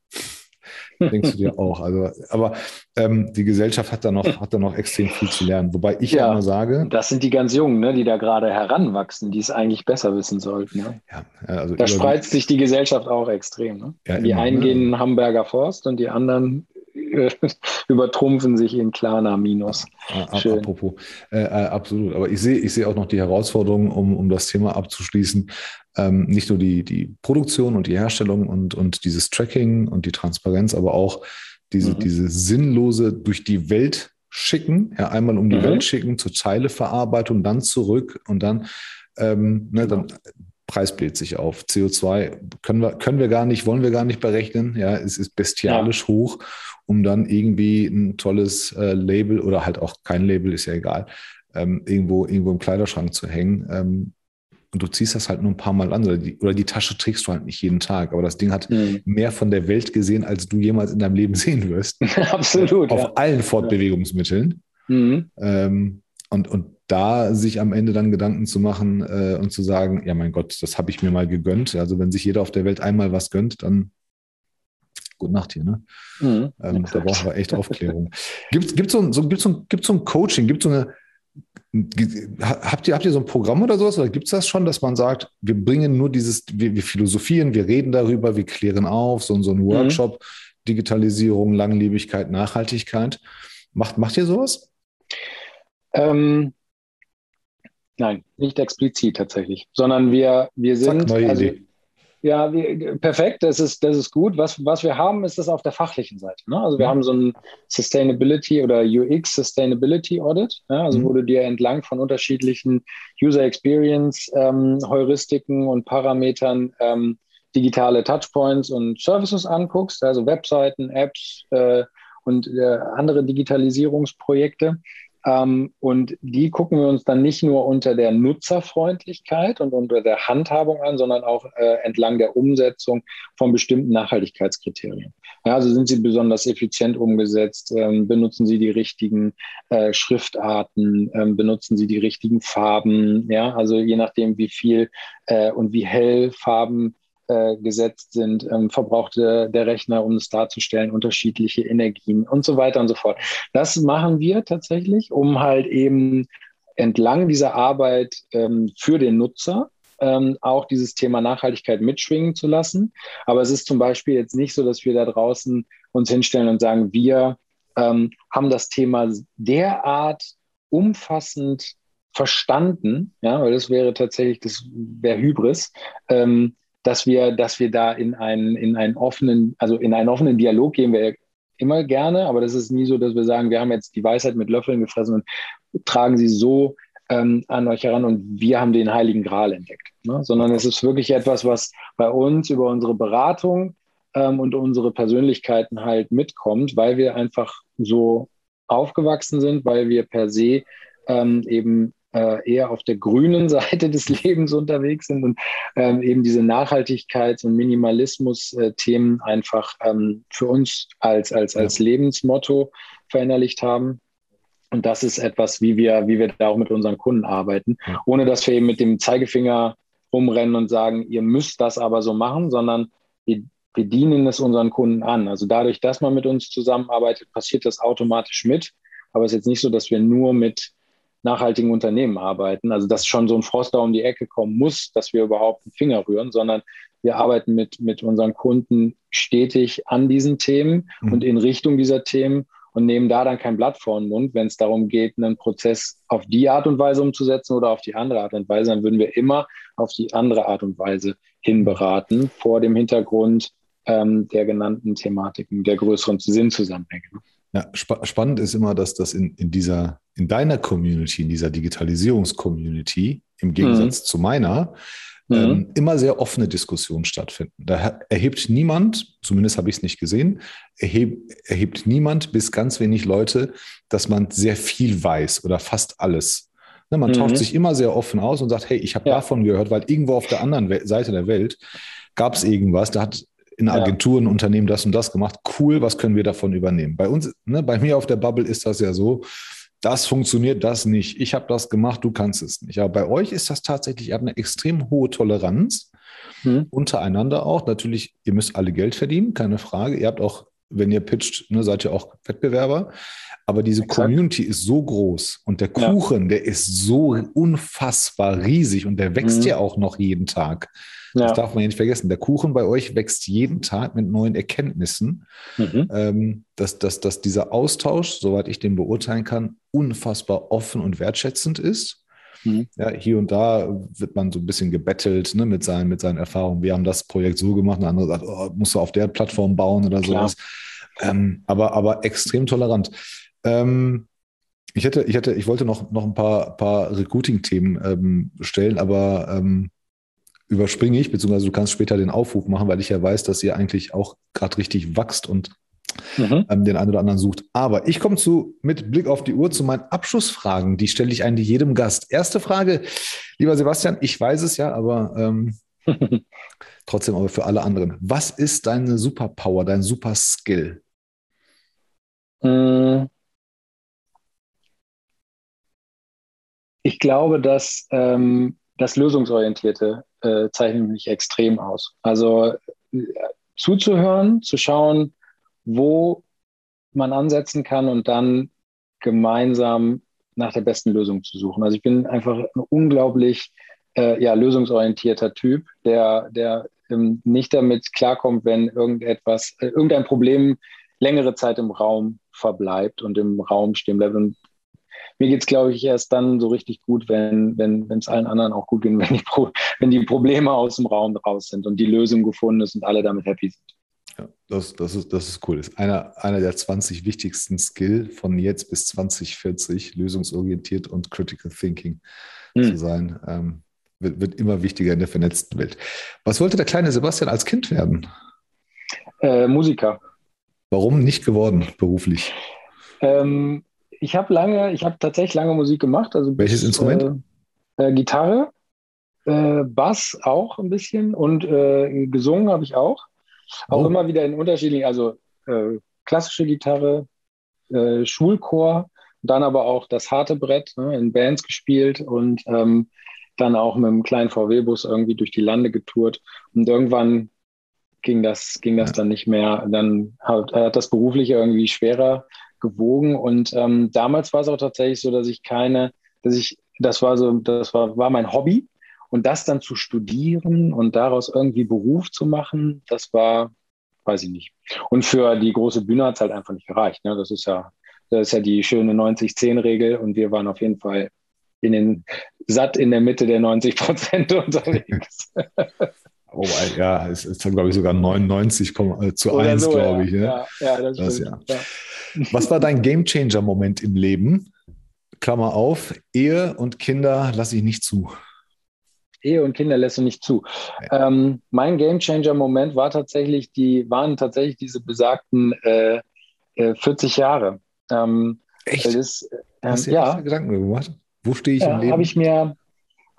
Denkst du dir auch. Also, aber ähm, die Gesellschaft hat da noch, hat da noch extrem viel zu lernen. Wobei ich ja immer sage. Das sind die ganz Jungen, ne, die da gerade heranwachsen, die es eigentlich besser wissen sollten. Ne? Ja, also da spreizt sich die Gesellschaft auch extrem. Ne? Ja, die immer, einen ne? gehen in Hamburger Forst und die anderen übertrumpfen sich in Klarna Minus. Schön. Apropos, äh, äh, absolut. Aber ich sehe ich sehe auch noch die Herausforderungen, um, um das Thema abzuschließen. Ähm, nicht nur die, die Produktion und die Herstellung und, und dieses Tracking und die Transparenz, aber auch diese, mhm. diese sinnlose durch die Welt schicken, ja, einmal um die mhm. Welt schicken, zur Teileverarbeitung, dann zurück und dann, ähm, ne, dann Preis bläht sich auf. CO2 können wir, können wir gar nicht, wollen wir gar nicht berechnen. Ja, es ist bestialisch ja. hoch, um dann irgendwie ein tolles äh, Label oder halt auch kein Label, ist ja egal, ähm, irgendwo, irgendwo im Kleiderschrank zu hängen. Ähm, und du ziehst das halt nur ein paar Mal an oder die, oder die Tasche trägst du halt nicht jeden Tag. Aber das Ding hat mhm. mehr von der Welt gesehen, als du jemals in deinem Leben sehen wirst. Absolut. Auf ja. allen Fortbewegungsmitteln. Mhm. Ähm, und, und da sich am Ende dann Gedanken zu machen äh, und zu sagen, ja mein Gott, das habe ich mir mal gegönnt. Also wenn sich jeder auf der Welt einmal was gönnt, dann gute Nacht hier. Ne? Mhm, ähm, da brauchen wir echt Aufklärung. Gibt es so, so, gibt's so, gibt's so ein Coaching? Gibt so eine Habt ihr, habt ihr so ein Programm oder sowas? Oder gibt es das schon, dass man sagt, wir bringen nur dieses, wir, wir, philosophieren, wir reden darüber, wir klären auf, so, so ein mhm. Workshop, mhm. Digitalisierung, Langlebigkeit, Nachhaltigkeit. Macht, macht ihr sowas? Ähm, Nein, nicht explizit tatsächlich, sondern wir, wir sind. Zack, neue also, Idee. Ja, wir, perfekt, das ist, das ist gut. Was, was wir haben, ist das auf der fachlichen Seite. Ne? Also wir mhm. haben so ein Sustainability oder UX Sustainability Audit, ja? also mhm. wo du dir entlang von unterschiedlichen User Experience ähm, Heuristiken und Parametern ähm, digitale Touchpoints und Services anguckst, also Webseiten, Apps äh, und äh, andere Digitalisierungsprojekte. Ähm, und die gucken wir uns dann nicht nur unter der Nutzerfreundlichkeit und unter der Handhabung an, sondern auch äh, entlang der Umsetzung von bestimmten Nachhaltigkeitskriterien. Ja, also sind sie besonders effizient umgesetzt, ähm, benutzen sie die richtigen äh, Schriftarten, ähm, benutzen sie die richtigen Farben, ja, also je nachdem, wie viel äh, und wie hell Farben äh, gesetzt sind, ähm, verbrauchte der Rechner, um es darzustellen, unterschiedliche Energien und so weiter und so fort. Das machen wir tatsächlich, um halt eben entlang dieser Arbeit ähm, für den Nutzer ähm, auch dieses Thema Nachhaltigkeit mitschwingen zu lassen. Aber es ist zum Beispiel jetzt nicht so, dass wir da draußen uns hinstellen und sagen, wir ähm, haben das Thema derart umfassend verstanden, ja, weil das wäre tatsächlich, das wäre Hybris, ähm, dass wir, dass wir da in einen, in einen offenen, also in einen offenen Dialog gehen wir immer gerne, aber das ist nie so, dass wir sagen, wir haben jetzt die Weisheit mit Löffeln gefressen und tragen sie so ähm, an euch heran und wir haben den Heiligen Gral entdeckt. Ne? Sondern es ist wirklich etwas, was bei uns über unsere Beratung ähm, und unsere Persönlichkeiten halt mitkommt, weil wir einfach so aufgewachsen sind, weil wir per se ähm, eben äh, eher auf der grünen Seite des Lebens unterwegs sind und ähm, eben diese Nachhaltigkeits- und Minimalismus-Themen einfach ähm, für uns als, als, als Lebensmotto verinnerlicht haben. Und das ist etwas, wie wir, wie wir da auch mit unseren Kunden arbeiten, ohne dass wir eben mit dem Zeigefinger rumrennen und sagen, ihr müsst das aber so machen, sondern wir, wir dienen es unseren Kunden an. Also dadurch, dass man mit uns zusammenarbeitet, passiert das automatisch mit. Aber es ist jetzt nicht so, dass wir nur mit nachhaltigen Unternehmen arbeiten. Also dass schon so ein Frost da um die Ecke kommen muss, dass wir überhaupt einen Finger rühren, sondern wir arbeiten mit, mit unseren Kunden stetig an diesen Themen mhm. und in Richtung dieser Themen und nehmen da dann kein Blatt vor den Mund, wenn es darum geht, einen Prozess auf die Art und Weise umzusetzen oder auf die andere Art und Weise, dann würden wir immer auf die andere Art und Weise hinberaten, vor dem Hintergrund ähm, der genannten Thematiken, der größeren Sinnzusammenhänge. Ja, spa spannend ist immer, dass das in, in dieser, in deiner Community, in dieser Digitalisierungs-Community, im Gegensatz mhm. zu meiner, mhm. ähm, immer sehr offene Diskussionen stattfinden. Da erhebt niemand, zumindest habe ich es nicht gesehen, erhebt, erhebt niemand bis ganz wenig Leute, dass man sehr viel weiß oder fast alles. Ne, man mhm. tauscht sich immer sehr offen aus und sagt, hey, ich habe ja. davon gehört, weil irgendwo auf der anderen Seite der Welt gab es irgendwas, da hat in Agenturen, ja. Unternehmen das und das gemacht. Cool, was können wir davon übernehmen? Bei uns, ne, bei mir auf der Bubble ist das ja so, das funktioniert, das nicht. Ich habe das gemacht, du kannst es nicht. Aber bei euch ist das tatsächlich, ihr habt eine extrem hohe Toleranz mhm. untereinander auch. Natürlich, ihr müsst alle Geld verdienen, keine Frage. Ihr habt auch, wenn ihr pitcht, ne, seid ihr auch Wettbewerber. Aber diese Exakt. Community ist so groß und der Kuchen, ja. der ist so unfassbar riesig und der wächst mhm. ja auch noch jeden Tag. Ja. Das darf man ja nicht vergessen. Der Kuchen bei euch wächst jeden Tag mit neuen Erkenntnissen. Mhm. Ähm, dass, dass, dass dieser Austausch, soweit ich den beurteilen kann, unfassbar offen und wertschätzend ist. Mhm. Ja, hier und da wird man so ein bisschen gebettelt ne, mit, seinen, mit seinen Erfahrungen. Wir haben das Projekt so gemacht, ein anderer sagt, oh, musst du auf der Plattform bauen oder Klar. sowas. Ähm, aber, aber extrem tolerant. Ähm, ich hätte, ich hätte, ich wollte noch, noch ein paar, paar Recruiting-Themen ähm, stellen, aber ähm, überspringe ich, beziehungsweise du kannst später den Aufruf machen, weil ich ja weiß, dass ihr eigentlich auch gerade richtig wächst und mhm. ähm, den einen oder anderen sucht. Aber ich komme zu, mit Blick auf die Uhr, zu meinen Abschlussfragen. Die stelle ich eigentlich jedem Gast. Erste Frage, lieber Sebastian, ich weiß es ja, aber ähm, trotzdem aber für alle anderen. Was ist deine Superpower, dein Superskill? Hm. Ich glaube, dass ähm, das Lösungsorientierte äh, zeichnet mich extrem aus. Also äh, zuzuhören, zu schauen, wo man ansetzen kann und dann gemeinsam nach der besten Lösung zu suchen. Also ich bin einfach ein unglaublich äh, ja, lösungsorientierter Typ, der, der ähm, nicht damit klarkommt, wenn irgendetwas, äh, irgendein Problem längere Zeit im Raum verbleibt und im Raum stehen bleibt. Und mir geht es, glaube ich, erst dann so richtig gut, wenn wenn es allen anderen auch gut geht, wenn wenn die Probleme aus dem Raum raus sind und die Lösung gefunden ist und alle damit happy sind. Ja, das, das, ist, das ist cool. Das ist einer, einer der 20 wichtigsten Skill von jetzt bis 2040, lösungsorientiert und Critical Thinking hm. zu sein. Ähm, wird, wird immer wichtiger in der vernetzten Welt. Was wollte der kleine Sebastian als Kind werden? Äh, Musiker. Warum nicht geworden beruflich? Ähm, ich habe lange, ich habe tatsächlich lange Musik gemacht. Also Welches bis, Instrument? Äh, äh, Gitarre, äh, Bass auch ein bisschen und äh, gesungen habe ich auch. Auch oh. immer wieder in unterschiedlichen, also äh, klassische Gitarre, äh, Schulchor, dann aber auch das harte Brett ne, in Bands gespielt und ähm, dann auch mit einem kleinen VW-Bus irgendwie durch die Lande getourt. Und irgendwann ging das, ging das ja. dann nicht mehr. Dann hat, hat das berufliche irgendwie schwerer gewogen. Und ähm, damals war es auch tatsächlich so, dass ich keine, dass ich, das war so, das war, war mein Hobby. Und das dann zu studieren und daraus irgendwie Beruf zu machen, das war, weiß ich nicht. Und für die große Bühne hat es halt einfach nicht gereicht. Ne? Das ist ja, das ist ja die schöne 90-10-Regel und wir waren auf jeden Fall in den satt in der Mitte der 90 Prozent unterwegs. Oh, ja, es ist glaube ich, sogar 99 äh, zu Oder 1, so, glaube ich. Ne? Ja, ja, das, das. Ja. Was war dein Gamechanger-Moment im Leben? Klammer auf, Ehe und Kinder lasse ich nicht zu. Ehe und Kinder lässt du nicht zu. Ja. Ähm, mein Gamechanger-Moment war tatsächlich die, waren tatsächlich diese besagten äh, äh, 40 Jahre. Ähm, Echt? Das, äh, Hast du dir ja. Gedanken gemacht? Wo stehe ich ja, im Leben? Habe ich mir,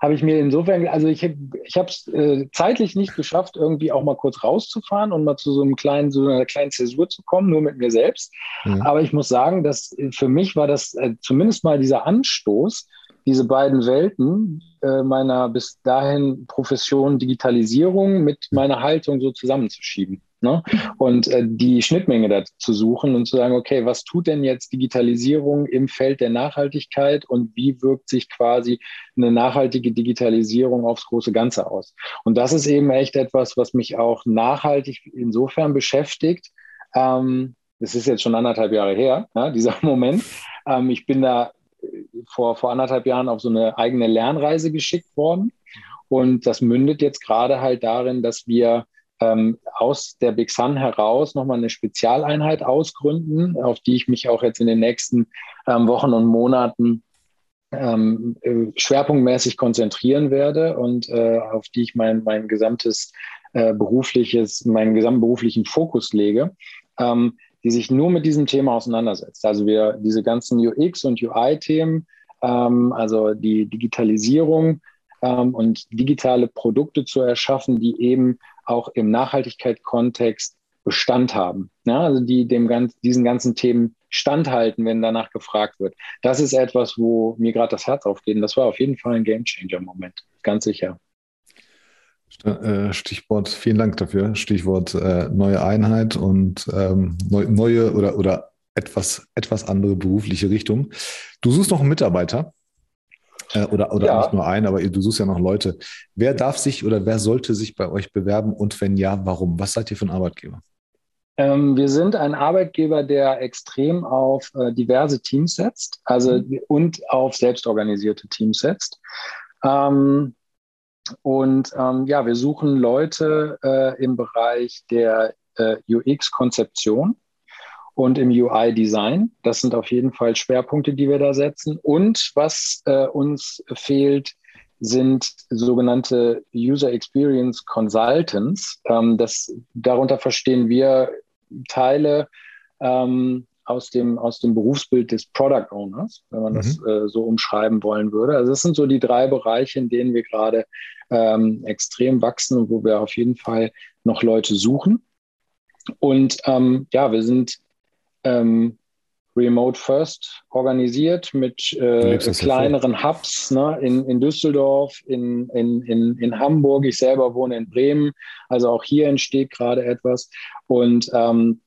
habe ich mir insofern, also ich, ich habe es äh, zeitlich nicht geschafft, irgendwie auch mal kurz rauszufahren und mal zu so einem kleinen, so einer kleinen Zäsur zu kommen, nur mit mir selbst. Mhm. Aber ich muss sagen, dass äh, für mich war das äh, zumindest mal dieser Anstoß, diese beiden Welten äh, meiner bis dahin Profession Digitalisierung mit meiner Haltung so zusammenzuschieben. Ne? Und äh, die Schnittmenge da zu suchen und zu sagen, okay, was tut denn jetzt Digitalisierung im Feld der Nachhaltigkeit und wie wirkt sich quasi eine nachhaltige Digitalisierung aufs große Ganze aus? Und das ist eben echt etwas, was mich auch nachhaltig insofern beschäftigt. Ähm, es ist jetzt schon anderthalb Jahre her, ne, dieser Moment. Ähm, ich bin da vor, vor anderthalb Jahren auf so eine eigene Lernreise geschickt worden. Und das mündet jetzt gerade halt darin, dass wir ähm, aus der Big Sun heraus nochmal eine Spezialeinheit ausgründen, auf die ich mich auch jetzt in den nächsten ähm, Wochen und Monaten ähm, äh, schwerpunktmäßig konzentrieren werde und äh, auf die ich mein, mein gesamtes äh, berufliches, meinen gesamten beruflichen Fokus lege, ähm, die sich nur mit diesem Thema auseinandersetzt. Also wir diese ganzen UX und UI-Themen, ähm, also die Digitalisierung ähm, und digitale Produkte zu erschaffen, die eben auch im Nachhaltigkeitskontext Bestand haben. Ja, also die dem ganz, diesen ganzen Themen standhalten, wenn danach gefragt wird. Das ist etwas, wo mir gerade das Herz aufgeht. Und das war auf jeden Fall ein Gamechanger-Moment, ganz sicher. Äh, Stichwort, vielen Dank dafür. Stichwort äh, neue Einheit und ähm, neu, neue oder, oder etwas, etwas andere berufliche Richtung. Du suchst noch einen Mitarbeiter. Äh, oder oder ja. nicht nur einen, aber du suchst ja noch Leute. Wer darf sich oder wer sollte sich bei euch bewerben und wenn ja, warum? Was seid ihr für ein Arbeitgeber? Ähm, wir sind ein Arbeitgeber, der extrem auf äh, diverse Teams setzt, also mhm. und auf selbstorganisierte Teams setzt. Ähm, und ähm, ja, wir suchen Leute äh, im Bereich der äh, UX-Konzeption und im UI-Design. Das sind auf jeden Fall Schwerpunkte, die wir da setzen. Und was äh, uns fehlt, sind sogenannte User Experience Consultants. Ähm, das, darunter verstehen wir Teile ähm, aus, dem, aus dem Berufsbild des Product Owners, wenn man mhm. das äh, so umschreiben wollen würde. Also das sind so die drei Bereiche, in denen wir gerade ähm, extrem wachsen und wo wir auf jeden Fall noch Leute suchen. Und ähm, ja, wir sind ähm, Remote First organisiert mit äh, kleineren Hubs ne, in, in Düsseldorf, in, in, in, in Hamburg. Ich selber wohne in Bremen. Also auch hier entsteht gerade etwas. Und ähm,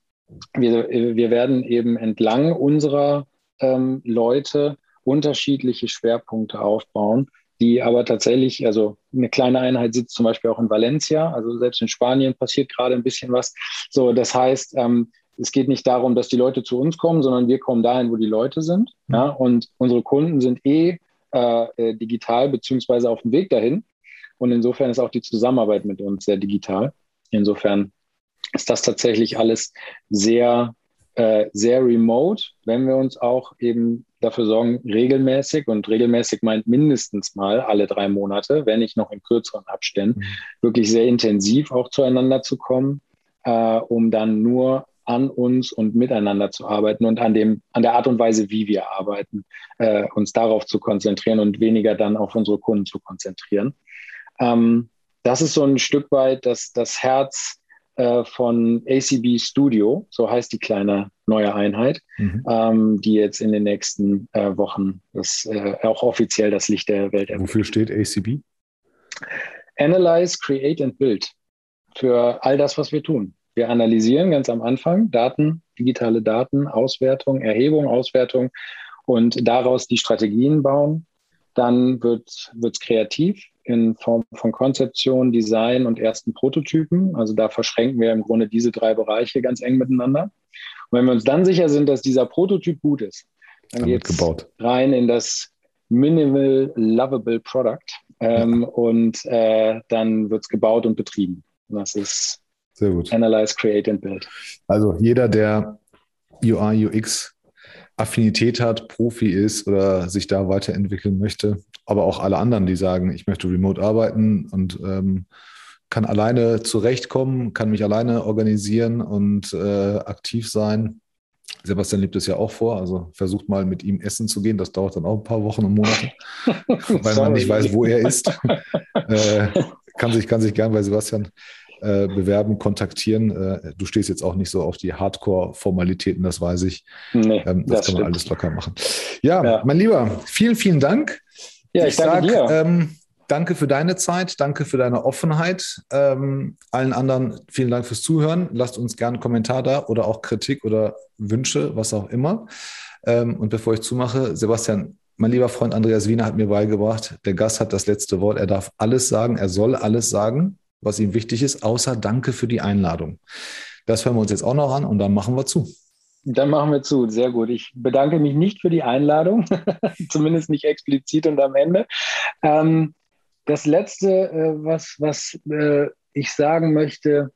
wir, wir werden eben entlang unserer ähm, Leute unterschiedliche Schwerpunkte aufbauen, die aber tatsächlich, also eine kleine Einheit sitzt zum Beispiel auch in Valencia, also selbst in Spanien passiert gerade ein bisschen was. So, das heißt, ähm, es geht nicht darum, dass die Leute zu uns kommen, sondern wir kommen dahin, wo die Leute sind. Ja, und unsere Kunden sind eh äh, äh, digital beziehungsweise auf dem Weg dahin. Und insofern ist auch die Zusammenarbeit mit uns sehr digital. Insofern ist das tatsächlich alles sehr, äh, sehr remote, wenn wir uns auch eben dafür sorgen, regelmäßig, und regelmäßig meint mindestens mal alle drei Monate, wenn nicht noch in kürzeren Abständen, mhm. wirklich sehr intensiv auch zueinander zu kommen, äh, um dann nur an uns und miteinander zu arbeiten und an dem, an der Art und Weise, wie wir arbeiten, äh, uns darauf zu konzentrieren und weniger dann auf unsere Kunden zu konzentrieren. Ähm, das ist so ein Stück weit das, das Herz äh, von ACB Studio, so heißt die kleine neue Einheit, mhm. ähm, die jetzt in den nächsten äh, Wochen das, äh, auch offiziell das Licht der Welt erwähnt. Wofür steht ACB? Analyze, Create and Build. Für all das, was wir tun. Wir analysieren ganz am Anfang Daten, digitale Daten, Auswertung, Erhebung, Auswertung und daraus die Strategien bauen. Dann wird es kreativ in Form von Konzeption, Design und ersten Prototypen. Also da verschränken wir im Grunde diese drei Bereiche ganz eng miteinander. Und wenn wir uns dann sicher sind, dass dieser Prototyp gut ist, dann geht es rein in das Minimal Lovable Product ähm, ja. und äh, dann wird es gebaut und betrieben. Das ist sehr gut. Analyze, Create and Build. Also jeder, der UI, UX Affinität hat, Profi ist oder sich da weiterentwickeln möchte, aber auch alle anderen, die sagen, ich möchte remote arbeiten und ähm, kann alleine zurechtkommen, kann mich alleine organisieren und äh, aktiv sein. Sebastian liebt es ja auch vor, also versucht mal mit ihm essen zu gehen. Das dauert dann auch ein paar Wochen und Monate, weil man nicht weiß, wo er ist. äh, kann sich, kann sich gern bei Sebastian äh, bewerben, kontaktieren. Äh, du stehst jetzt auch nicht so auf die Hardcore-Formalitäten, das weiß ich. Nee, ähm, das, das, kann man alles locker machen. Ja, ja, mein Lieber, vielen, vielen Dank. Ja, ich, ich danke sag, dir. Ähm, danke für deine Zeit, danke für deine Offenheit. Ähm, allen anderen vielen Dank fürs Zuhören. Lasst uns gerne einen Kommentar da oder auch Kritik oder Wünsche, was auch immer. Ähm, und bevor ich zumache, Sebastian, mein lieber Freund Andreas Wiener hat mir beigebracht, der Gast hat das letzte Wort. Er darf alles sagen, er soll alles sagen was ihm wichtig ist, außer Danke für die Einladung. Das hören wir uns jetzt auch noch an und dann machen wir zu. Dann machen wir zu. Sehr gut. Ich bedanke mich nicht für die Einladung, zumindest nicht explizit und am Ende. Ähm, das Letzte, äh, was, was äh, ich sagen möchte,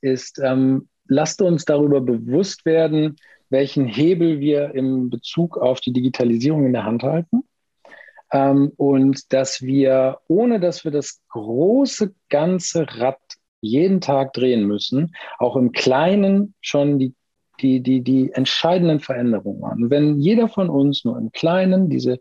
ist, ähm, lasst uns darüber bewusst werden, welchen Hebel wir im Bezug auf die Digitalisierung in der Hand halten. Ähm, und dass wir, ohne dass wir das große ganze Rad jeden Tag drehen müssen, auch im Kleinen schon die, die, die, die entscheidenden Veränderungen machen. Wenn jeder von uns nur im Kleinen diese,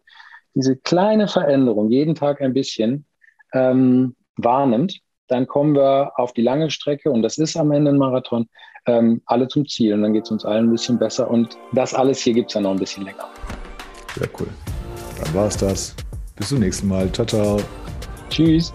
diese kleine Veränderung jeden Tag ein bisschen ähm, wahrnimmt, dann kommen wir auf die lange Strecke und das ist am Ende ein Marathon, ähm, alle zum Ziel und dann geht es uns allen ein bisschen besser und das alles hier gibt es dann noch ein bisschen länger. Sehr cool. Dann war es das. Bis zum nächsten Mal. Ciao, ciao. Tschüss.